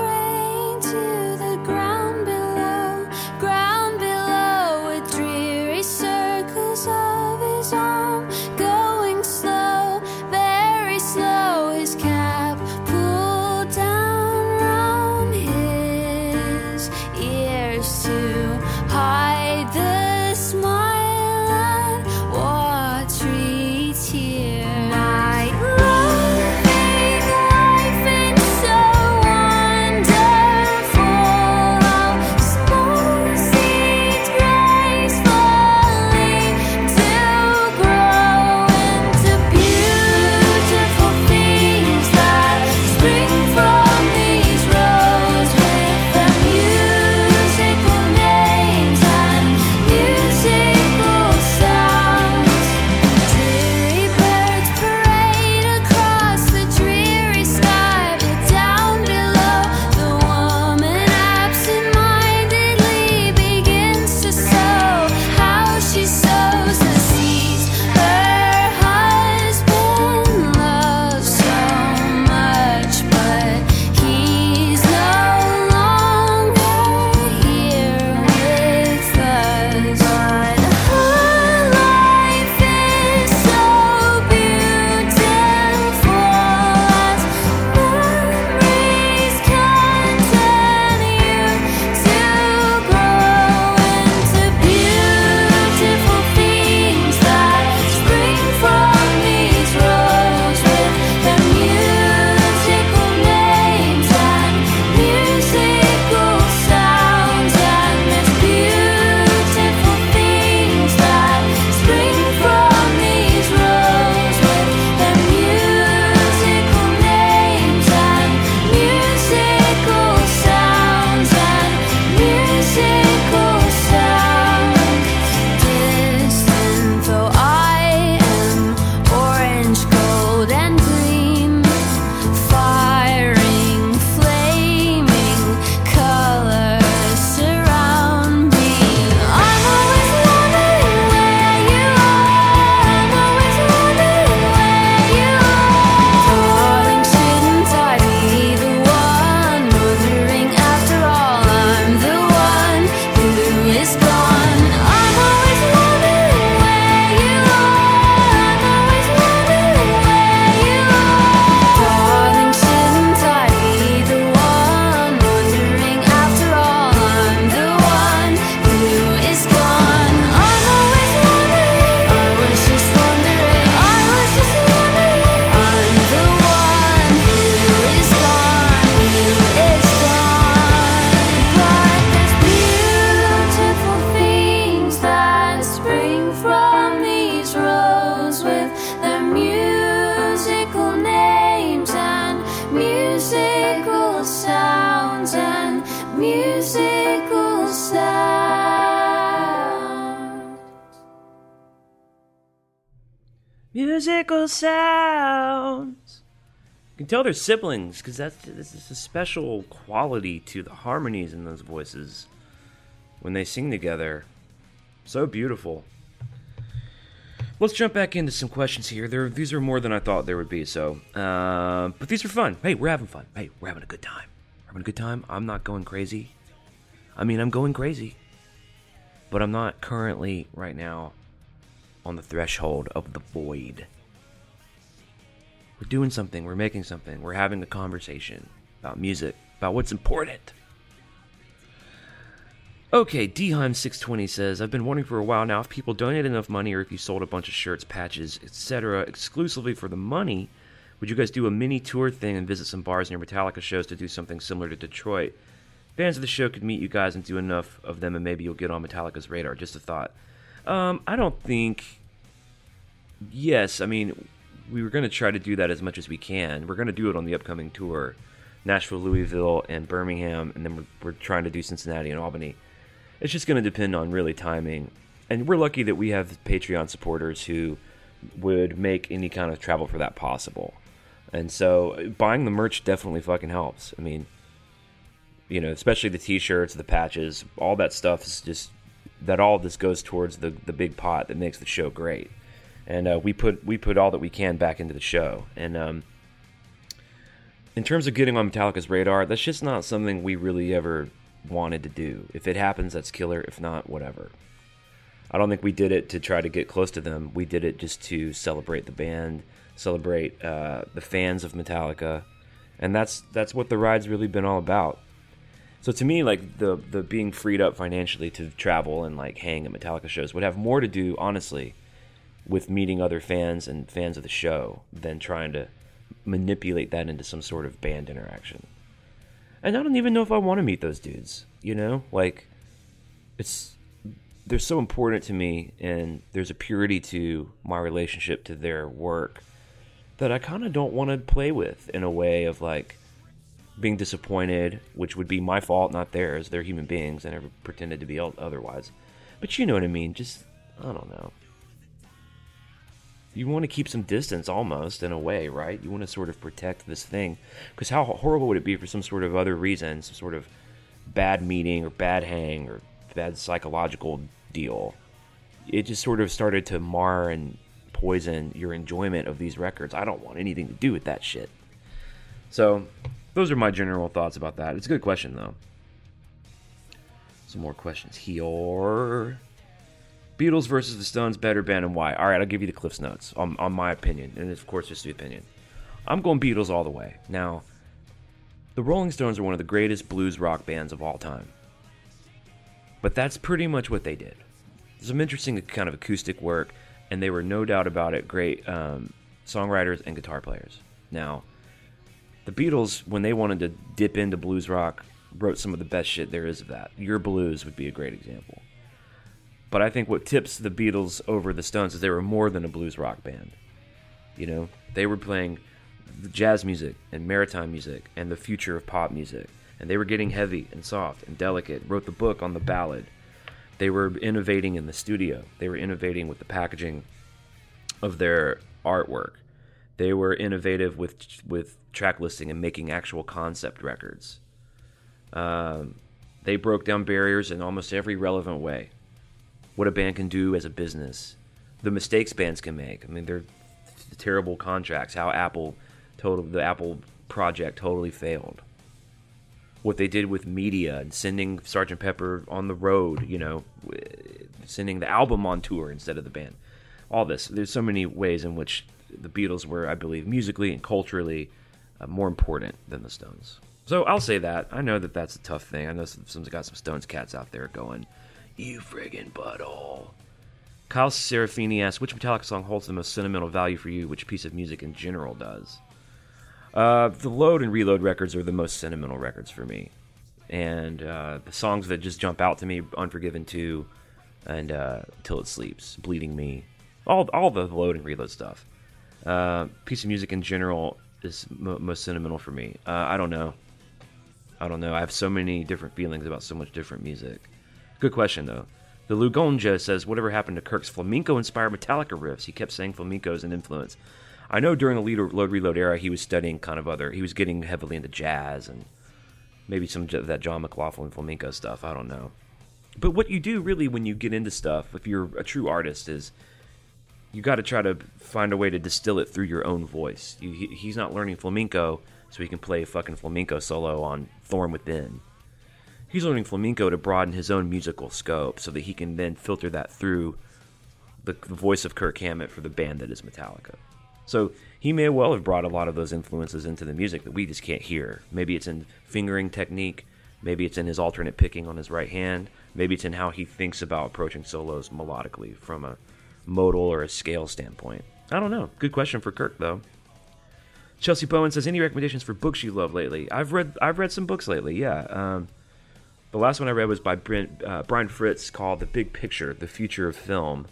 can tell they're siblings because that's this is a special quality to the harmonies in those voices when they sing together. So beautiful. Let's jump back into some questions here. There, these are more than I thought there would be. So, uh, but these are fun. Hey, we're having fun. Hey, we're having a good time. We're having a good time. I'm not going crazy. I mean, I'm going crazy, but I'm not currently right now on the threshold of the void. We're doing something, we're making something, we're having a conversation about music, about what's important. Okay, Dheim620 says, I've been wondering for a while now if people donate enough money or if you sold a bunch of shirts, patches, etc., exclusively for the money, would you guys do a mini tour thing and visit some bars near Metallica shows to do something similar to Detroit? Fans of the show could meet you guys and do enough of them, and maybe you'll get on Metallica's radar. Just a thought. Um, I don't think. Yes, I mean, we were going to try to do that as much as we can. We're going to do it on the upcoming tour Nashville, Louisville, and Birmingham, and then we're, we're trying to do Cincinnati and Albany. It's just going to depend on really timing. And we're lucky that we have Patreon supporters who would make any kind of travel for that possible. And so buying the merch definitely fucking helps. I mean, you know, especially the t-shirts, the patches, all that stuff is just that all this goes towards the the big pot that makes the show great. And uh, we put we put all that we can back into the show. And um, in terms of getting on Metallica's radar, that's just not something we really ever wanted to do. If it happens, that's killer. If not, whatever. I don't think we did it to try to get close to them. We did it just to celebrate the band, celebrate uh, the fans of Metallica, and that's that's what the ride's really been all about. So to me, like the the being freed up financially to travel and like hang at Metallica shows would have more to do, honestly, with meeting other fans and fans of the show than trying to manipulate that into some sort of band interaction. And I don't even know if I want to meet those dudes. You know, like it's they're so important to me, and there's a purity to my relationship to their work that I kind of don't want to play with in a way of like being disappointed, which would be my fault, not theirs. They're human beings. I never pretended to be otherwise. But you know what I mean. Just I don't know. You want to keep some distance, almost in a way, right? You want to sort of protect this thing, because how horrible would it be for some sort of other reason, some sort of bad meeting or bad hang or bad psychological deal? It just sort of started to mar and poison your enjoyment of these records. I don't want anything to do with that shit. So, those are my general thoughts about that. It's a good question, though. Some more questions here. Beatles versus the Stones, better band and why? All right, I'll give you the Cliff's Notes on, on my opinion, and of course, just the opinion. I'm going Beatles all the way. Now, the Rolling Stones are one of the greatest blues rock bands of all time. But that's pretty much what they did. Some interesting kind of acoustic work, and they were no doubt about it great um, songwriters and guitar players. Now, the Beatles, when they wanted to dip into blues rock, wrote some of the best shit there is of that. Yer Blues would be a great example. But I think what tips the Beatles over the Stones is they were more than a blues rock band. You know, they were playing jazz music and maritime music and the future of pop music. And they were getting heavy and soft and delicate. Wrote the book on the ballad. They were innovating in the studio. They were innovating with the packaging of their artwork. They were innovative with with track listing and making actual concept records. Um, they broke down barriers in almost every relevant way. What a band can do as a business, the mistakes bands can make. I mean, they're terrible contracts. How Apple, total the Apple project totally failed. What they did with media and sending Sgt. Pepper on the road, you know, sending the album on tour instead of the band. All this. There's so many ways in which the Beatles were, I believe, musically and culturally uh, more important than the Stones. So I'll say that. I know that that's a tough thing. I know some, some's got some Stones cats out there going, "You friggin' butthole." Kyle Serafini asks, "Which Metallica song holds the most sentimental value for you? Which piece of music in general does?" Uh, the Load and Reload records are the most sentimental records for me, and uh, the songs that just jump out to me: "Unforgiven 2," and uh, "Till It Sleeps," "Bleeding Me." All all the load and reload stuff. Uh, piece of music in general is mo most sentimental for me. Uh, I don't know. I don't know. I have so many different feelings about so much different music. Good question though. The Lugonja says, "Whatever happened to Kirk's flamenco-inspired Metallica riffs? He kept saying flamenco as an influence. I know during the load reload era, he was studying kind of other. He was getting heavily into jazz and maybe some of that John McLaughlin flamenco stuff. I don't know. But what you do really when you get into stuff, if you're a true artist, is you got to try to find a way to distill it through your own voice. You, he, he's not learning flamenco so he can play a fucking flamenco solo on Thorn Within. He's learning flamenco to broaden his own musical scope so that he can then filter that through the, voice of Kirk Hammett for the band that is Metallica. So he may well have brought a lot of those influences into the music that we just can't hear. Maybe it's in fingering technique, maybe it's in his alternate picking on his right hand, maybe it's in how he thinks about approaching solos melodically from a modal or a scale standpoint. I don't know. Good question for Kirk though. Chelsea Bowen says, "Any recommendations for books you love lately?" I've read I've read some books lately. Yeah, um, the last one I read was by Brent, uh, Brian Fritz called "The Big Picture: The Future of Film,"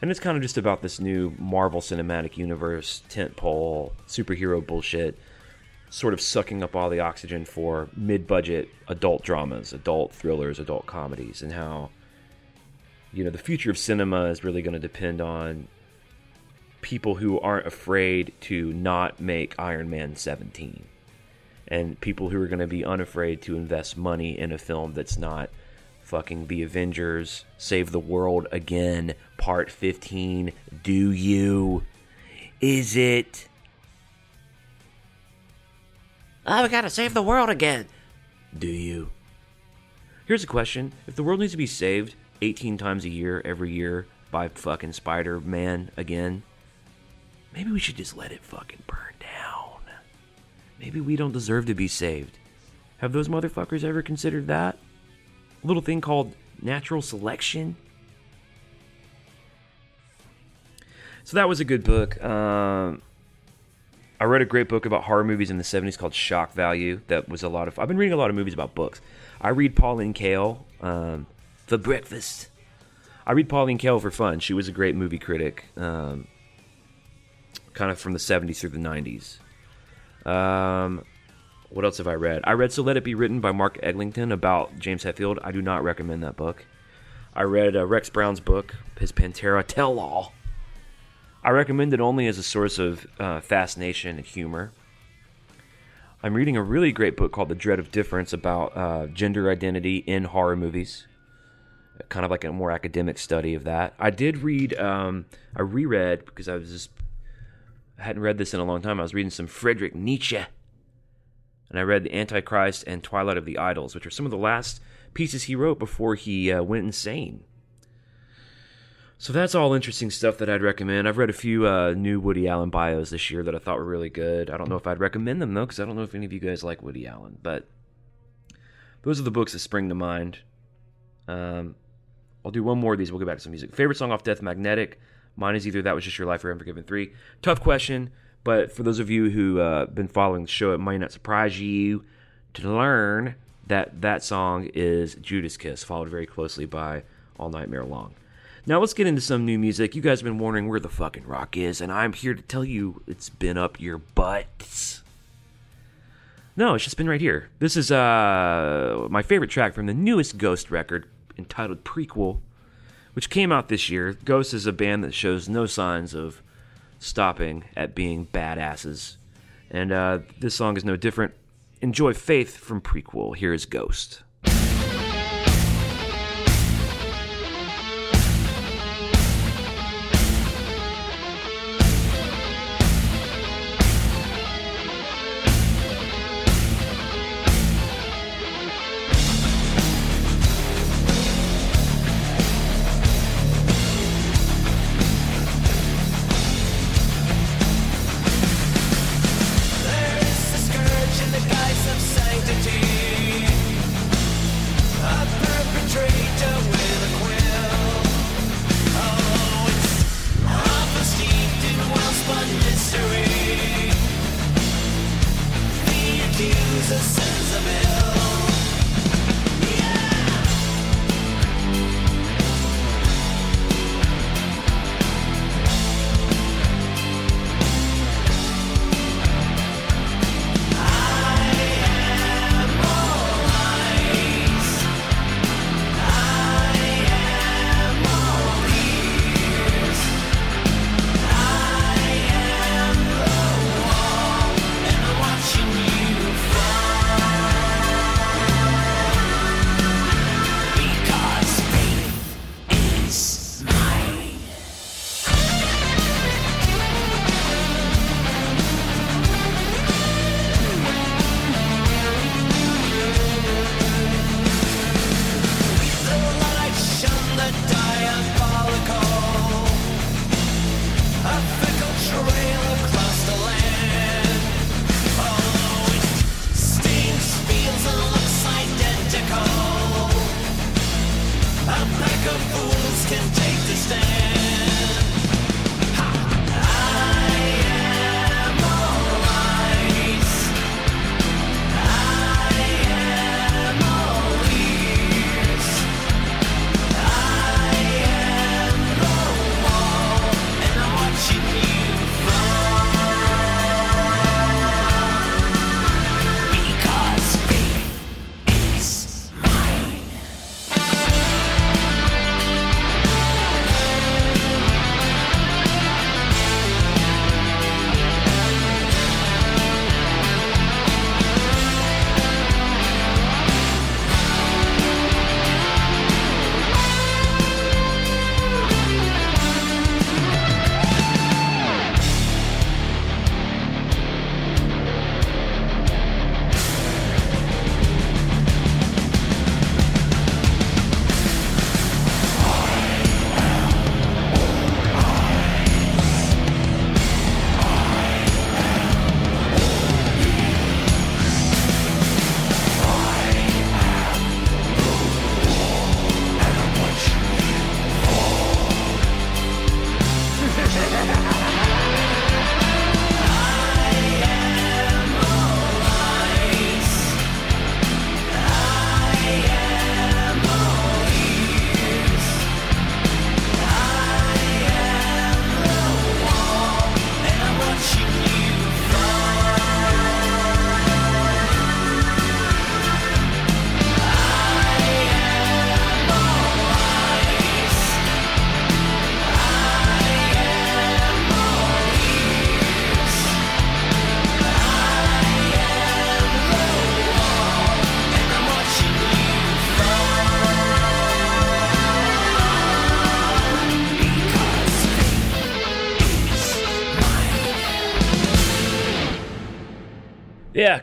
and it's kind of just about this new Marvel Cinematic Universe tentpole superhero bullshit, sort of sucking up all the oxygen for mid-budget adult dramas, adult thrillers, adult comedies, and how you know the future of cinema is really going to depend on people who aren't afraid to not make Iron Man 17 and people who are going to be unafraid to invest money in a film that's not fucking The Avengers Save the World Again Part 15 do you is it Oh, we got to save the world again. Do you? Here's a question. If the world needs to be saved 18 times a year every year by fucking Spider-Man again, maybe we should just let it fucking burn. Maybe we don't deserve to be saved. Have those motherfuckers ever considered that? A little thing called natural selection? So that was a good book. Um, I read a great book about horror movies in the 70s called Shock Value. That was a lot of. I've been reading a lot of movies about books. I read Pauline Kael um, for breakfast. I read Pauline Kael for fun. She was a great movie critic, um, kind of from the 70s through the 90s. Um, what else have I read? I read So Let It Be Written by Mark Eglinton about James Hetfield. I do not recommend that book. I read uh, Rex Brown's book, his Pantera Tell All. I recommend it only as a source of uh, fascination and humor. I'm reading a really great book called The Dread of Difference about uh, gender identity in horror movies. Kind of like a more academic study of that. I did read, um, I reread because I was just, I hadn't read this in a long time. I was reading some Friedrich Nietzsche. And I read The Antichrist and Twilight of the Idols, which are some of the last pieces he wrote before he uh, went insane. So that's all interesting stuff that I'd recommend. I've read a few uh, new Woody Allen bios this year that I thought were really good. I don't know if I'd recommend them though, because I don't know if any of you guys like Woody Allen. But those are the books that spring to mind. Um, I'll do one more of these. We'll get back to some music. Favorite song off Death Magnetic. Mine is either That Was Just Your Life or Unforgiven 3. Tough question, but for those of you who uh, been following the show, it might not surprise you to learn that that song is Judas Kiss, followed very closely by All Nightmare Long. Now let's get into some new music. You guys have been wondering where the fucking rock is, and I'm here to tell you it's been up your butts. No, it's just been right here. This is uh my favorite track from the newest Ghost record entitled Prequelle, which came out this year. Ghost is a band that shows no signs of stopping at being badasses. And uh, this song is no different. Enjoy Faith from Prequelle. Here is Ghost.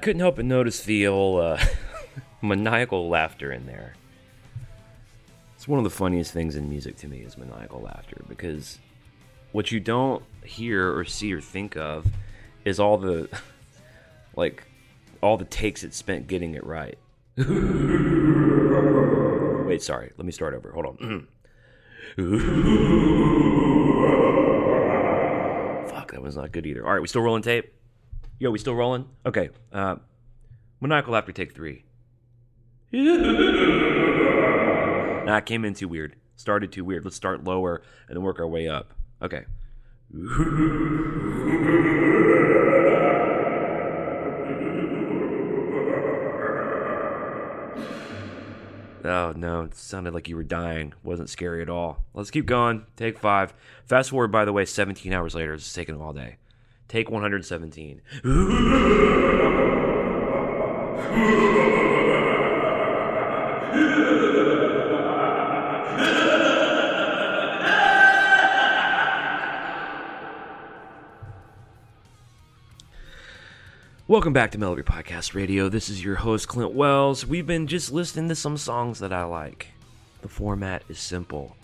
Couldn't help but notice the old uh, [LAUGHS] maniacal laughter in there. It's one of the funniest things in music to me is maniacal laughter because what you don't hear or see or think of is all the [LAUGHS] like all the takes it spent getting it right. [LAUGHS] Wait, sorry. Let me start over. Hold on. Fuck, that was not good either. All right, we still rolling tape? Yo, we still rolling? Okay. Uh, maniacal laughter, take three. [LAUGHS] nah, it came in too weird. Started too weird. Let's start lower and then work our way up. Okay. Oh no, it sounded like you were dying. Wasn't scary at all. Let's keep going. Take five. Fast forward, by the way, 17 hours later. It's taking all day. Take 117. Welcome back to Metal Up Your Podcast Radio. This is your host, Clint Wells. We've been just listening to some songs that I like. The format is simple.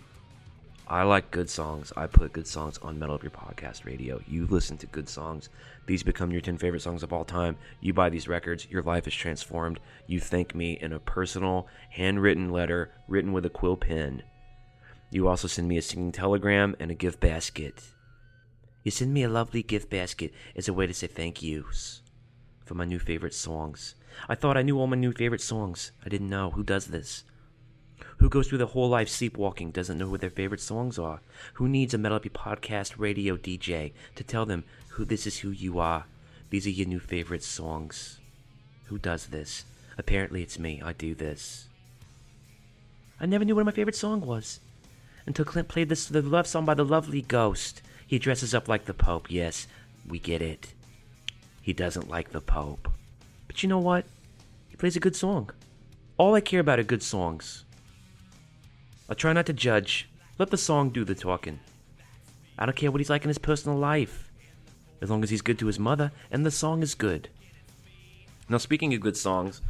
I like good songs. I put good songs on Metal Up Your Podcast Radio. You listen to good songs. These become your 10 favorite songs of all time. You buy these records. Your life is transformed. You thank me in a personal, handwritten letter written with a quill pen. You also send me a singing telegram and a gift basket. You send me a lovely gift basket as a way to say thank yous for my new favorite songs. I thought I knew all my new favorite songs. I didn't know. Who does this? Who goes through their whole life sleepwalking doesn't know who their favorite songs are? Who needs a Your Podcast radio DJ to tell them who this is who you are? These are your new favorite songs. Who does this? Apparently it's me. I do this. I never knew what my favorite song was. Until Clint played this the love song by the lovely Ghost. He dresses up like the Pope, yes, we get it. He doesn't like the Pope. But you know what? He plays a good song. All I care about are good songs. I try not to judge. Let the song do the talking. I don't care what he's like in his personal life. As long as he's good to his mother and the song is good. Now, speaking of good songs,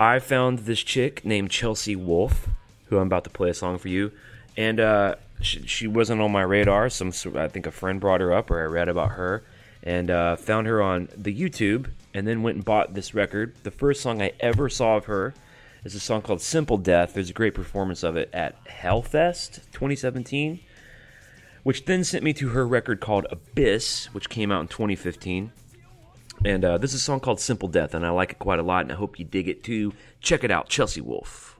I found this chick named Chelsea Wolfe, who I'm about to play a song for you. And uh, she, she wasn't on my radar. Some, I think a friend brought her up, or I read about her and uh, found her on the YouTube, and then went and bought this record. The first song I ever saw of her is a song called "Simple Death." There's a great performance of it at Hellfest 2017, which then sent me to her record called Abyss, which came out in 2015. And uh, this is a song called "Simple Death," and I like it quite a lot, and I hope you dig it too. Check it out, Chelsea Wolfe.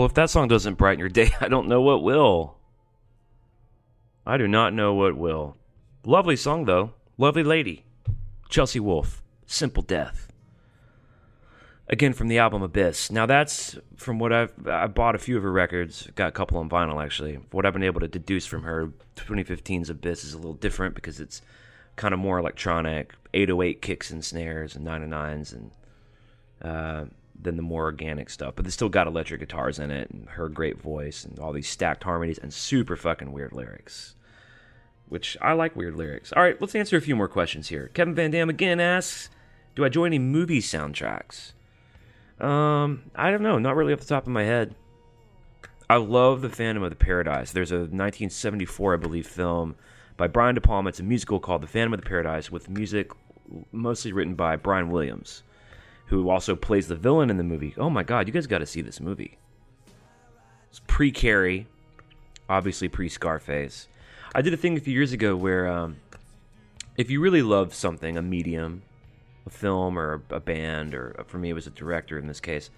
Well, if that song doesn't brighten your day, [LAUGHS] I don't know what will. I do not know what will. Lovely song, though. Lovely lady. Chelsea Wolfe. Simple Death. Again, from the album Abyss. Now, that's from what I've I bought a few of her records. Got a couple on vinyl, actually. What I've been able to deduce from her 2015's Abyss is a little different because it's kind of more electronic, 808 kicks and snares and 909s and uh, than the more organic stuff. But they still got electric guitars in it and her great voice and all these stacked harmonies and super fucking weird lyrics. Which I like weird lyrics. All right, let's answer a few more questions here. Kevin Van Dam again asks, "Do I enjoy any movie soundtracks?" Um, I don't know, not really off the top of my head. I love The Phantom of the Paradise. There's a 1974, I believe, film by Brian De Palma. It's a musical called The Phantom of the Paradise with music mostly written by Brian Williams, who also plays the villain in the movie. Oh my god, you guys got to see this movie. It's pre Carrie, obviously pre Scarface. I did a thing a few years ago where um, if you really love something, a medium, a film or a, band, or for me it was a director in this case,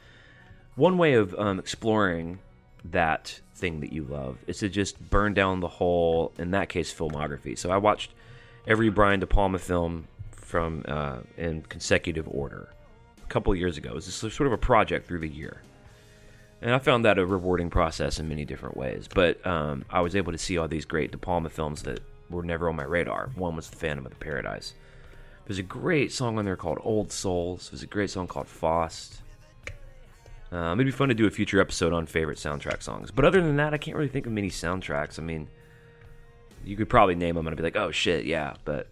one way of um, exploring that thing that you love is to just burn down the whole, in that case, filmography. So I watched every Brian De Palma film from uh, in consecutive order couple years ago. It was sort of a project through the year. And I found that a rewarding process in many different ways. But um, I was able to see all these great De Palma films that were never on my radar. One was The Phantom of the Paradise. There's a great song on there called Old Souls. There's a great song called Faust. Um, it'd be fun to do a future episode on favorite soundtrack songs. But other than that, I can't really think of many soundtracks. I mean, you could probably name them and I'd be like, oh shit, yeah. But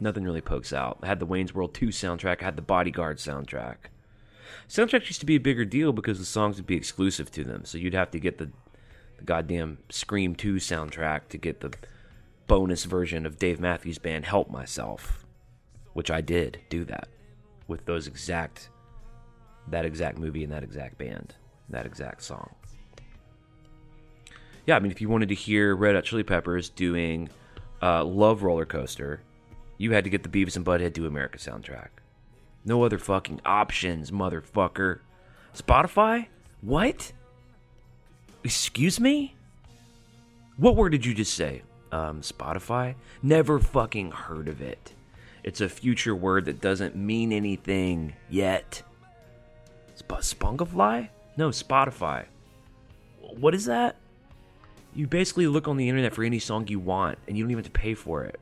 nothing really pokes out. I had the Wayne's World 2 soundtrack, I had the Bodyguard soundtrack. Soundtracks used to be a bigger deal because the songs would be exclusive to them. So you'd have to get the, the goddamn Scream 2 soundtrack to get the bonus version of Dave Matthews Band Help Myself, which I did do that with those exact that exact movie and that exact band, that exact song. Yeah, I mean, if you wanted to hear Red Hot Chili Peppers doing uh, Love Roller Coaster, you had to get the Beavis and Butthead Do America soundtrack. No other fucking options, motherfucker. Spotify? What? Excuse me? What word did you just say? Um, Spotify? Never fucking heard of it. It's a future word that doesn't mean anything yet. Sp- Spungafly? No, Spotify. What is that? You basically look on the internet for any song you want, and you don't even have to pay for it.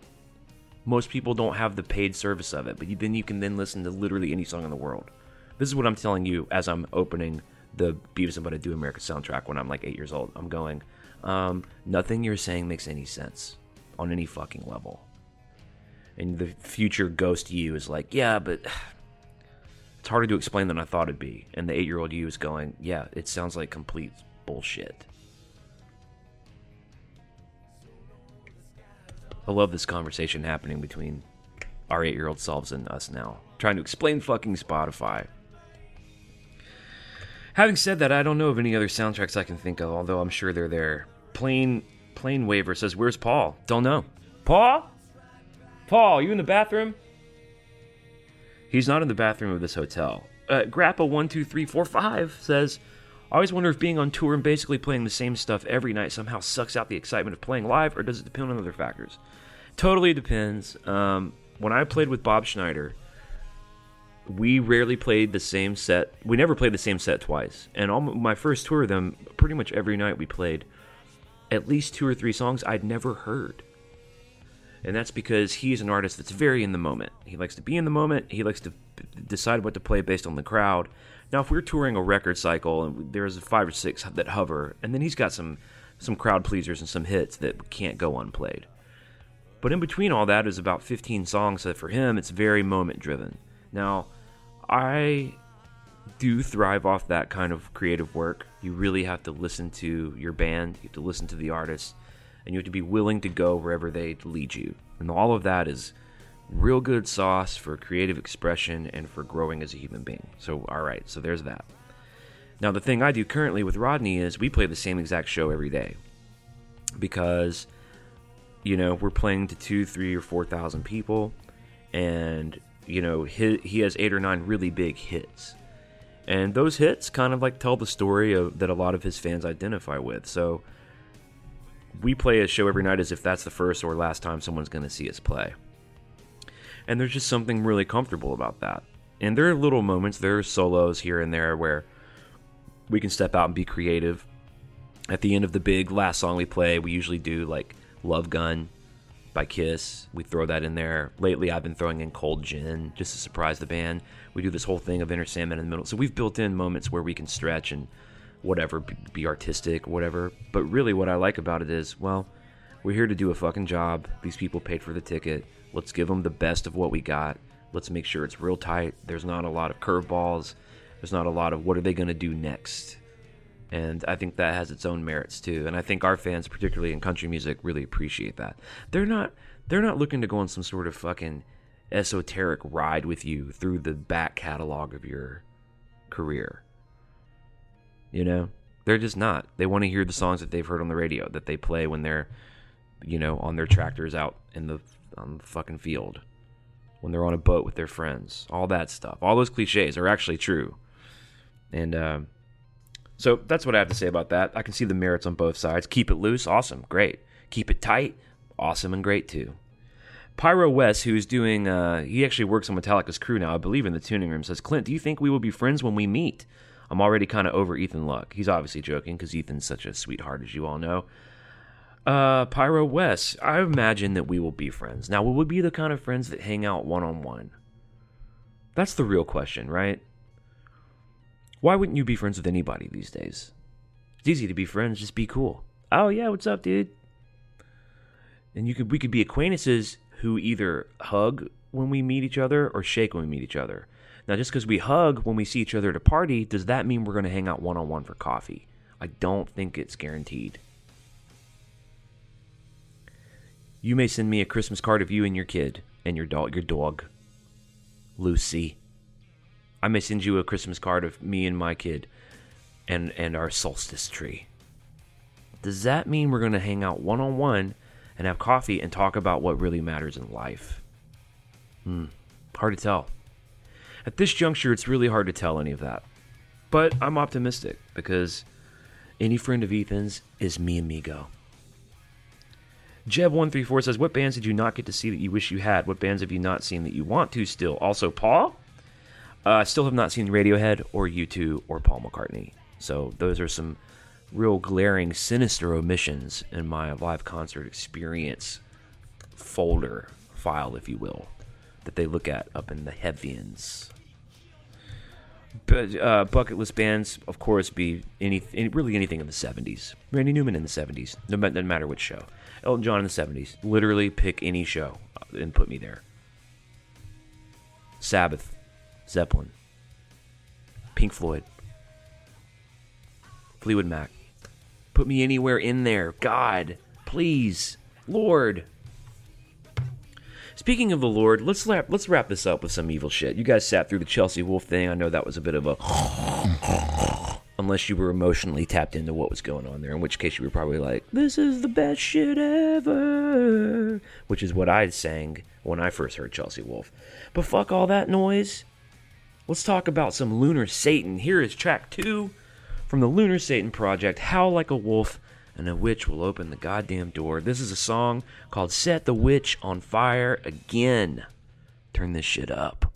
Most people don't have the paid service of it, but you, then you can then listen to literally any song in the world. This is what I'm telling you as I'm opening the Beavis and Butthead Do America soundtrack when I'm like eight years old. I'm going, um, nothing you're saying makes any sense on any fucking level. And the future ghost you is like, yeah, but [SIGHS] it's harder to explain than I thought it'd be. And the eight year old you is going, yeah, it sounds like complete bullshit. I love this conversation happening between our eight year old selves and us now, trying to explain fucking Spotify. Having said that, I don't know of any other soundtracks I can think of, although I'm sure they're there. Plain Plain Waver says, Where's Paul? Don't know. Paul? Paul, you in the bathroom? He's not in the bathroom of this hotel. Uh, Grappa12345 says, I always wonder if being on tour and basically playing the same stuff every night somehow sucks out the excitement of playing live, or does it depend on other factors? Totally depends. Um, when I played with Bob Schneider, we rarely played the same set. We never played the same set twice. And on my first tour of them, pretty much every night we played at least two or three songs I'd never heard. And that's because he's an artist that's very in the moment. He likes to be in the moment. He likes to decide what to play based on the crowd. Now, if we're touring a record cycle and there's five or six that hover, and then he's got some some crowd pleasers and some hits that can't go unplayed. But in between all that is about 15 songs that for him it's very moment driven. Now, I do thrive off that kind of creative work. You really have to listen to your band, you have to listen to the artist, and you have to be willing to go wherever they lead you. And all of that is real good sauce for creative expression and for growing as a human being. So, all right, so there's that. Now, the thing I do currently with Rodney is we play the same exact show every day because, you know, we're playing to two, three, or four thousand people, and you know, he, he has eight or nine really big hits. And those hits kind of like tell the story of, that a lot of his fans identify with. So we play a show every night as if that's the first or last time someone's going to see us play. And there's just something really comfortable about that. And there are little moments, there are solos here and there where we can step out and be creative. At the end of the big last song we play, we usually do like Love Gun by Kiss. We throw that in there. Lately, I've been throwing in Cold Gin just to surprise the band. We do this whole thing of Enter Sandman in the middle. So we've built in moments where we can stretch and whatever, be- be artistic, whatever. But really, what I like about it is, well, we're here to do a fucking job. These people paid for the ticket. Let's give them the best of what we got. Let's make sure it's real tight. There's not a lot of curveballs. There's not a lot of what are they going to do next. And I think that has its own merits too. And I think our fans, particularly in country music, really appreciate that. They're not they're not looking to go on some sort of fucking esoteric ride with you through the back catalog of your career. You know? They're just not. They want to hear the songs that they've heard on the radio that they play when they're you know, on their tractors out in the on the fucking field. When they're on a boat with their friends. All that stuff. All those cliches are actually true. And um so that's what I have to say about that. I can see the merits on both sides. Keep it loose, awesome, great. Keep it tight, awesome and great too. Pyro West, who's doing, uh, he actually works on Metallica's crew now, I believe in the tuning room, says, Clint, do you think we will be friends when we meet? I'm already kind of over Ethan Luck. He's obviously joking because Ethan's such a sweetheart, as you all know. Uh, Pyro West, I imagine that we will be friends. Now, will we be the kind of friends that hang out one on one? That's the real question, right? Why wouldn't you be friends with anybody these days? It's easy to be friends, just be cool. Oh yeah, what's up, dude? And you could we could be acquaintances who either hug when we meet each other or shake when we meet each other. Now, just because we hug when we see each other at a party, does that mean we're going to hang out one on one for coffee? I don't think it's guaranteed. You may send me a Christmas card of you and your kid and your dog, your dog, Lucy. I may send you a Christmas card of me and my kid and and our solstice tree. Does that mean we're going to hang out one on one and have coffee and talk about what really matters in life? Hmm, hard to tell. At this juncture, it's really hard to tell any of that. But I'm optimistic because any friend of Ethan's is me amigo. Jeb134 says, What bands did you not get to see that you wish you had? What bands have you not seen that you want to still? Also, Paul? Uh, I still have not seen Radiohead or U2 or Paul McCartney. So those are some real glaring, sinister omissions in my live concert experience folder file, if you will, that they look at up in the heavens. But uh, bucket list bands, of course, be any, any really anything in the '70s. Randy Newman in the '70s, no matter which show. Elton John in the '70s. Literally pick any show and put me there. Sabbath, Zeppelin, Pink Floyd, Fleetwood Mac. Put me anywhere in there. God, please, Lord. Speaking of the Lord, let's wrap, let's wrap this up with some evil shit. You guys sat through the Chelsea Wolfe thing. I know that was a bit of a unless you were emotionally tapped into what was going on there, in which case you were probably like, "This is the best shit ever," which is what I sang when I first heard Chelsea Wolfe. But fuck all that noise. Let's talk about some Lunar Satan. Here is track two from the Lunar Satan project, Howl Like a Wolf, and a witch will open the goddamn door. This is a song called Set the Witch on Fire Again. Turn this shit up.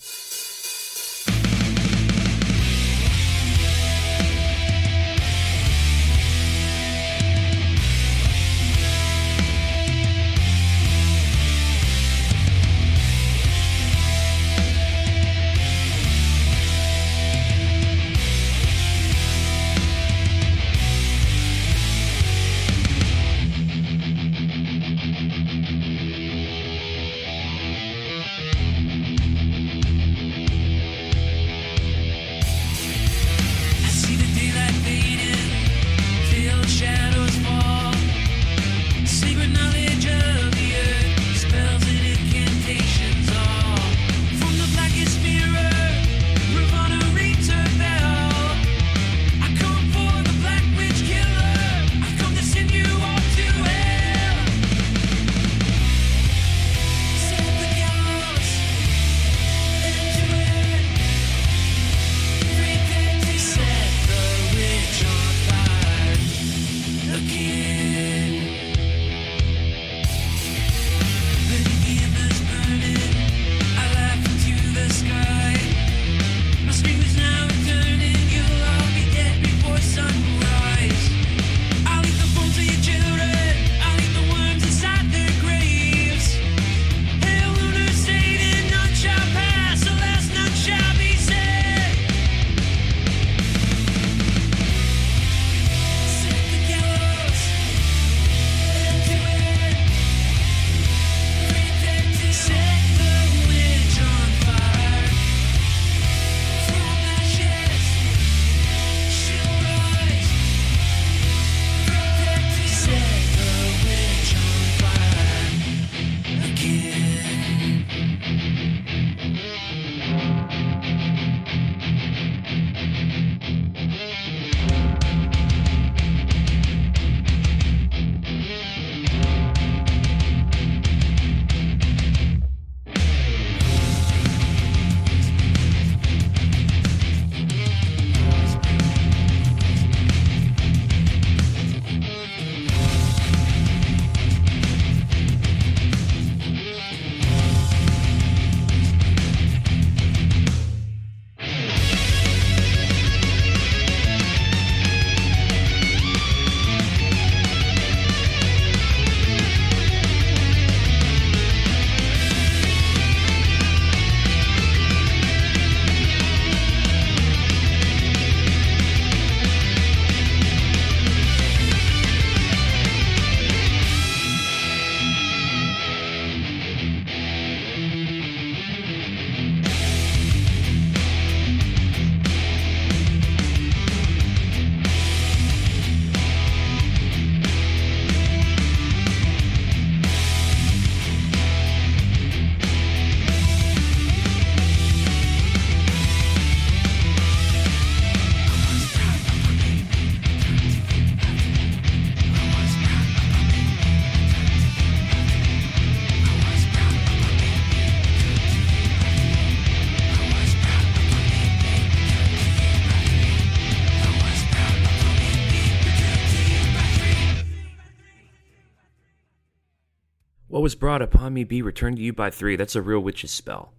What was brought upon me be returned to you by three. That's a real witch's spell.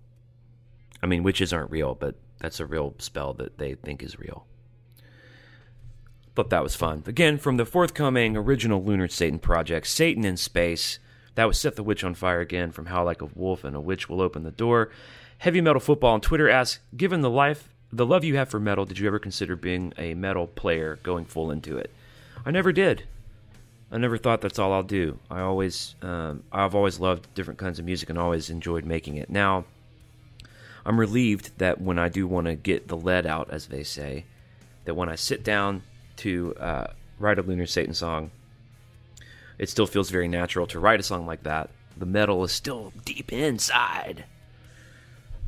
I mean, witches aren't real, but that's a real spell that they think is real. Thought that was fun. Again, from the forthcoming original Lunar Satan project, Satan in Space. That was Set the Witch on Fire again from Howl Like a Wolf and a Witch Will Open the Door. Heavy Metal Football on Twitter asks, given the life the love you have for metal, did you ever consider being a metal player going full into it? I never did. I never thought that's all I'll do. I always, um, I've always loved different kinds of music and always enjoyed making it. Now, I'm relieved that when I do want to get the lead out, as they say, that when I sit down to uh, write a Lunar Satan song, it still feels very natural to write a song like that. The metal is still deep inside.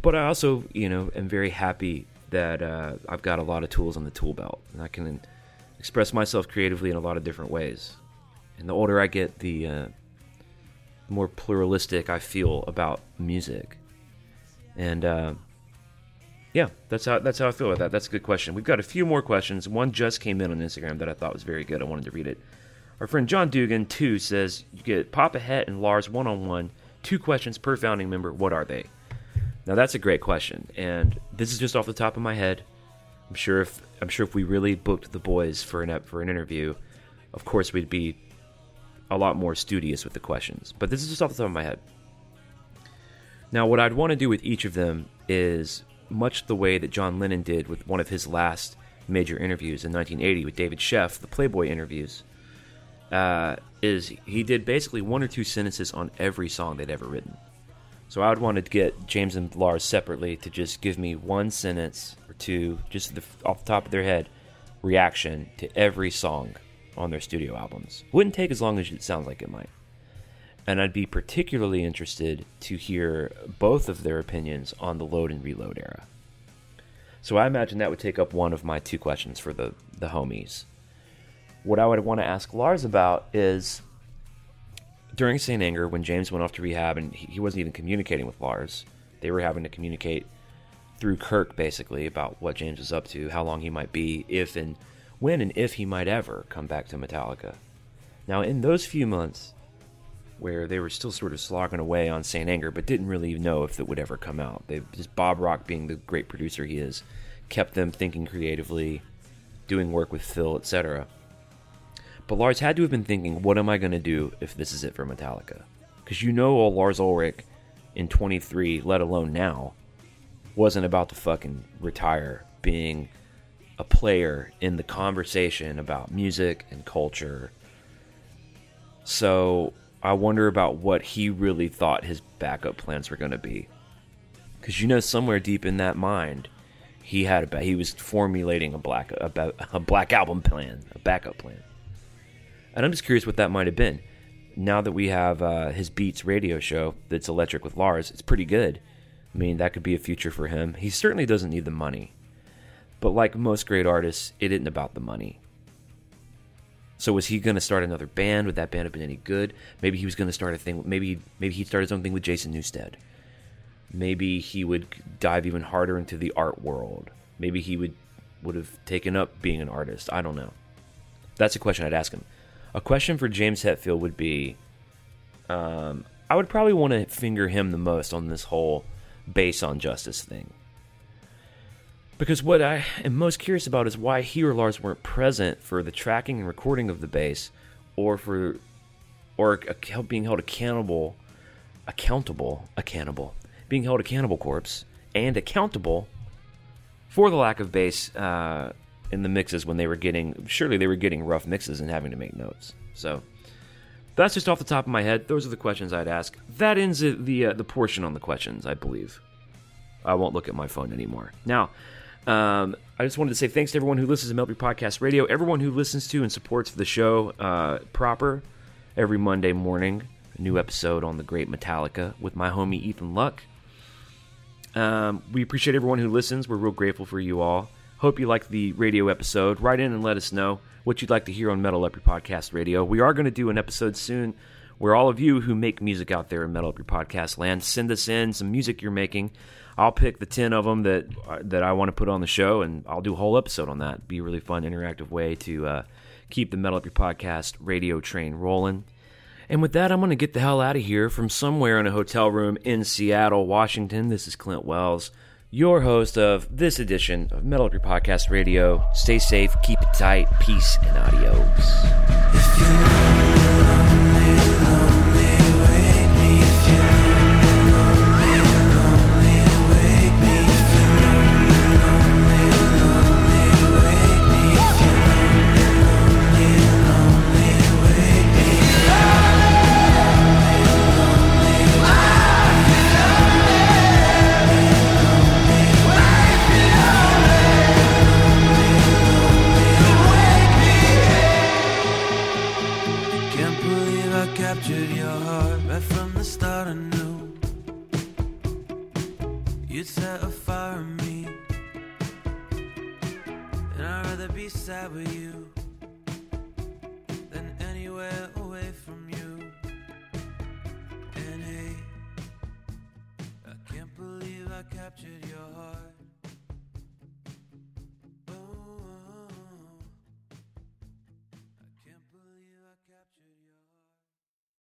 But I also, you know, am very happy that uh, I've got a lot of tools on the tool belt, and I can express myself creatively in a lot of different ways. And the older I get, the uh, more pluralistic I feel about music. And uh, yeah, that's how that's how I feel about that. That's a good question. We've got a few more questions. One just came in on Instagram that I thought was very good. I wanted to read it. Our friend John Dugan too says you get Papa Het and Lars one on one. Two questions per founding member. What are they? Now that's a great question, and this is just off the top of my head. I'm sure if I'm sure if we really booked the boys for an for an interview, of course we'd be a lot more studious with the questions. But this is just off the top of my head. Now, what I'd want to do with each of them is much the way that John Lennon did with one of his last major interviews in 1980 with David Sheff, the Playboy interviews. Uh, is he did basically one or two sentences on every song they'd ever written. So I would want to get James and Lars separately to just give me one sentence or two, just the, off the top of their head, reaction to every song on their studio albums. Wouldn't take as long as it sounds like it might. And I'd be particularly interested to hear both of their opinions on the load and reload era. So I imagine that would take up one of my two questions for the, the homies. What I would want to ask Lars about is during St. Anger, when James went off to rehab and he wasn't even communicating with Lars, they were having to communicate through Kirk basically about what James was up to, how long he might be, if and when and if he might ever come back to Metallica. Now, in those few months where they were still sort of slogging away on St. Anger, but didn't really know if it would ever come out, they just Bob Rock, being the great producer he is, kept them thinking creatively, doing work with Phil, etc. But Lars had to have been thinking, what am I going to do if this is it for Metallica? Because you know, old Lars Ulrich in 23, let alone now, wasn't about to fucking retire being a player in the conversation about music and culture. So I wonder about what he really thought his backup plans were going to be. Because you know, somewhere deep in that mind, he had a he was formulating a black a, a black album plan, a backup plan. And I'm just curious what that might have been. Now that we have uh, his Beats radio show that's electric with Lars, it's pretty good. I mean, that could be a future for him. He certainly doesn't need the money. But like most great artists, it isn't about the money. So was he going to start another band? Would that band have been any good? Maybe he was going to start a thing. Maybe maybe he'd start his own thing with Jason Newsted. Maybe he would dive even harder into the art world. Maybe he would would have taken up being an artist. I don't know. That's a question I'd ask him. A question for James Hetfield would be um, I would probably want to finger him the most on this whole bass on justice thing. Because what I am most curious about is why he or Lars weren't present for the tracking and recording of the bass, or for, or being held accountable, accountable, accountable, being held a cannibal corpse, and accountable for the lack of bass uh, in the mixes when they were getting. Surely they were getting rough mixes and having to make notes. So that's just off the top of my head. Those are the questions I'd ask. That ends the uh, the portion on the questions, I believe. I won't look at my phone anymore. Now, um, I just wanted to say thanks to everyone who listens to Melby Podcast Radio, everyone who listens to and supports the show uh, proper every Monday morning. A new episode on the great Metallica with my homie Ethan Luck. Um, we appreciate everyone who listens. We're real grateful for you all. Hope you like the radio episode. Write in and let us know what you'd like to hear on Metal Up Your Podcast Radio. We are going to do an episode soon where all of you who make music out there in Metal Up Your Podcast land, send us in some music you're making. I'll pick the 10 of them that uh, that I want to put on the show, and I'll do a whole episode on that. Be a really fun, interactive way to uh, keep the Metal Up Your Podcast radio train rolling. And with that, I'm going to get the hell out of here from somewhere in a hotel room in Seattle, Washington. This is Clint Wells, your host of this edition of Metal Up Your Podcast Radio. Stay safe, keep it tight, peace, and adios.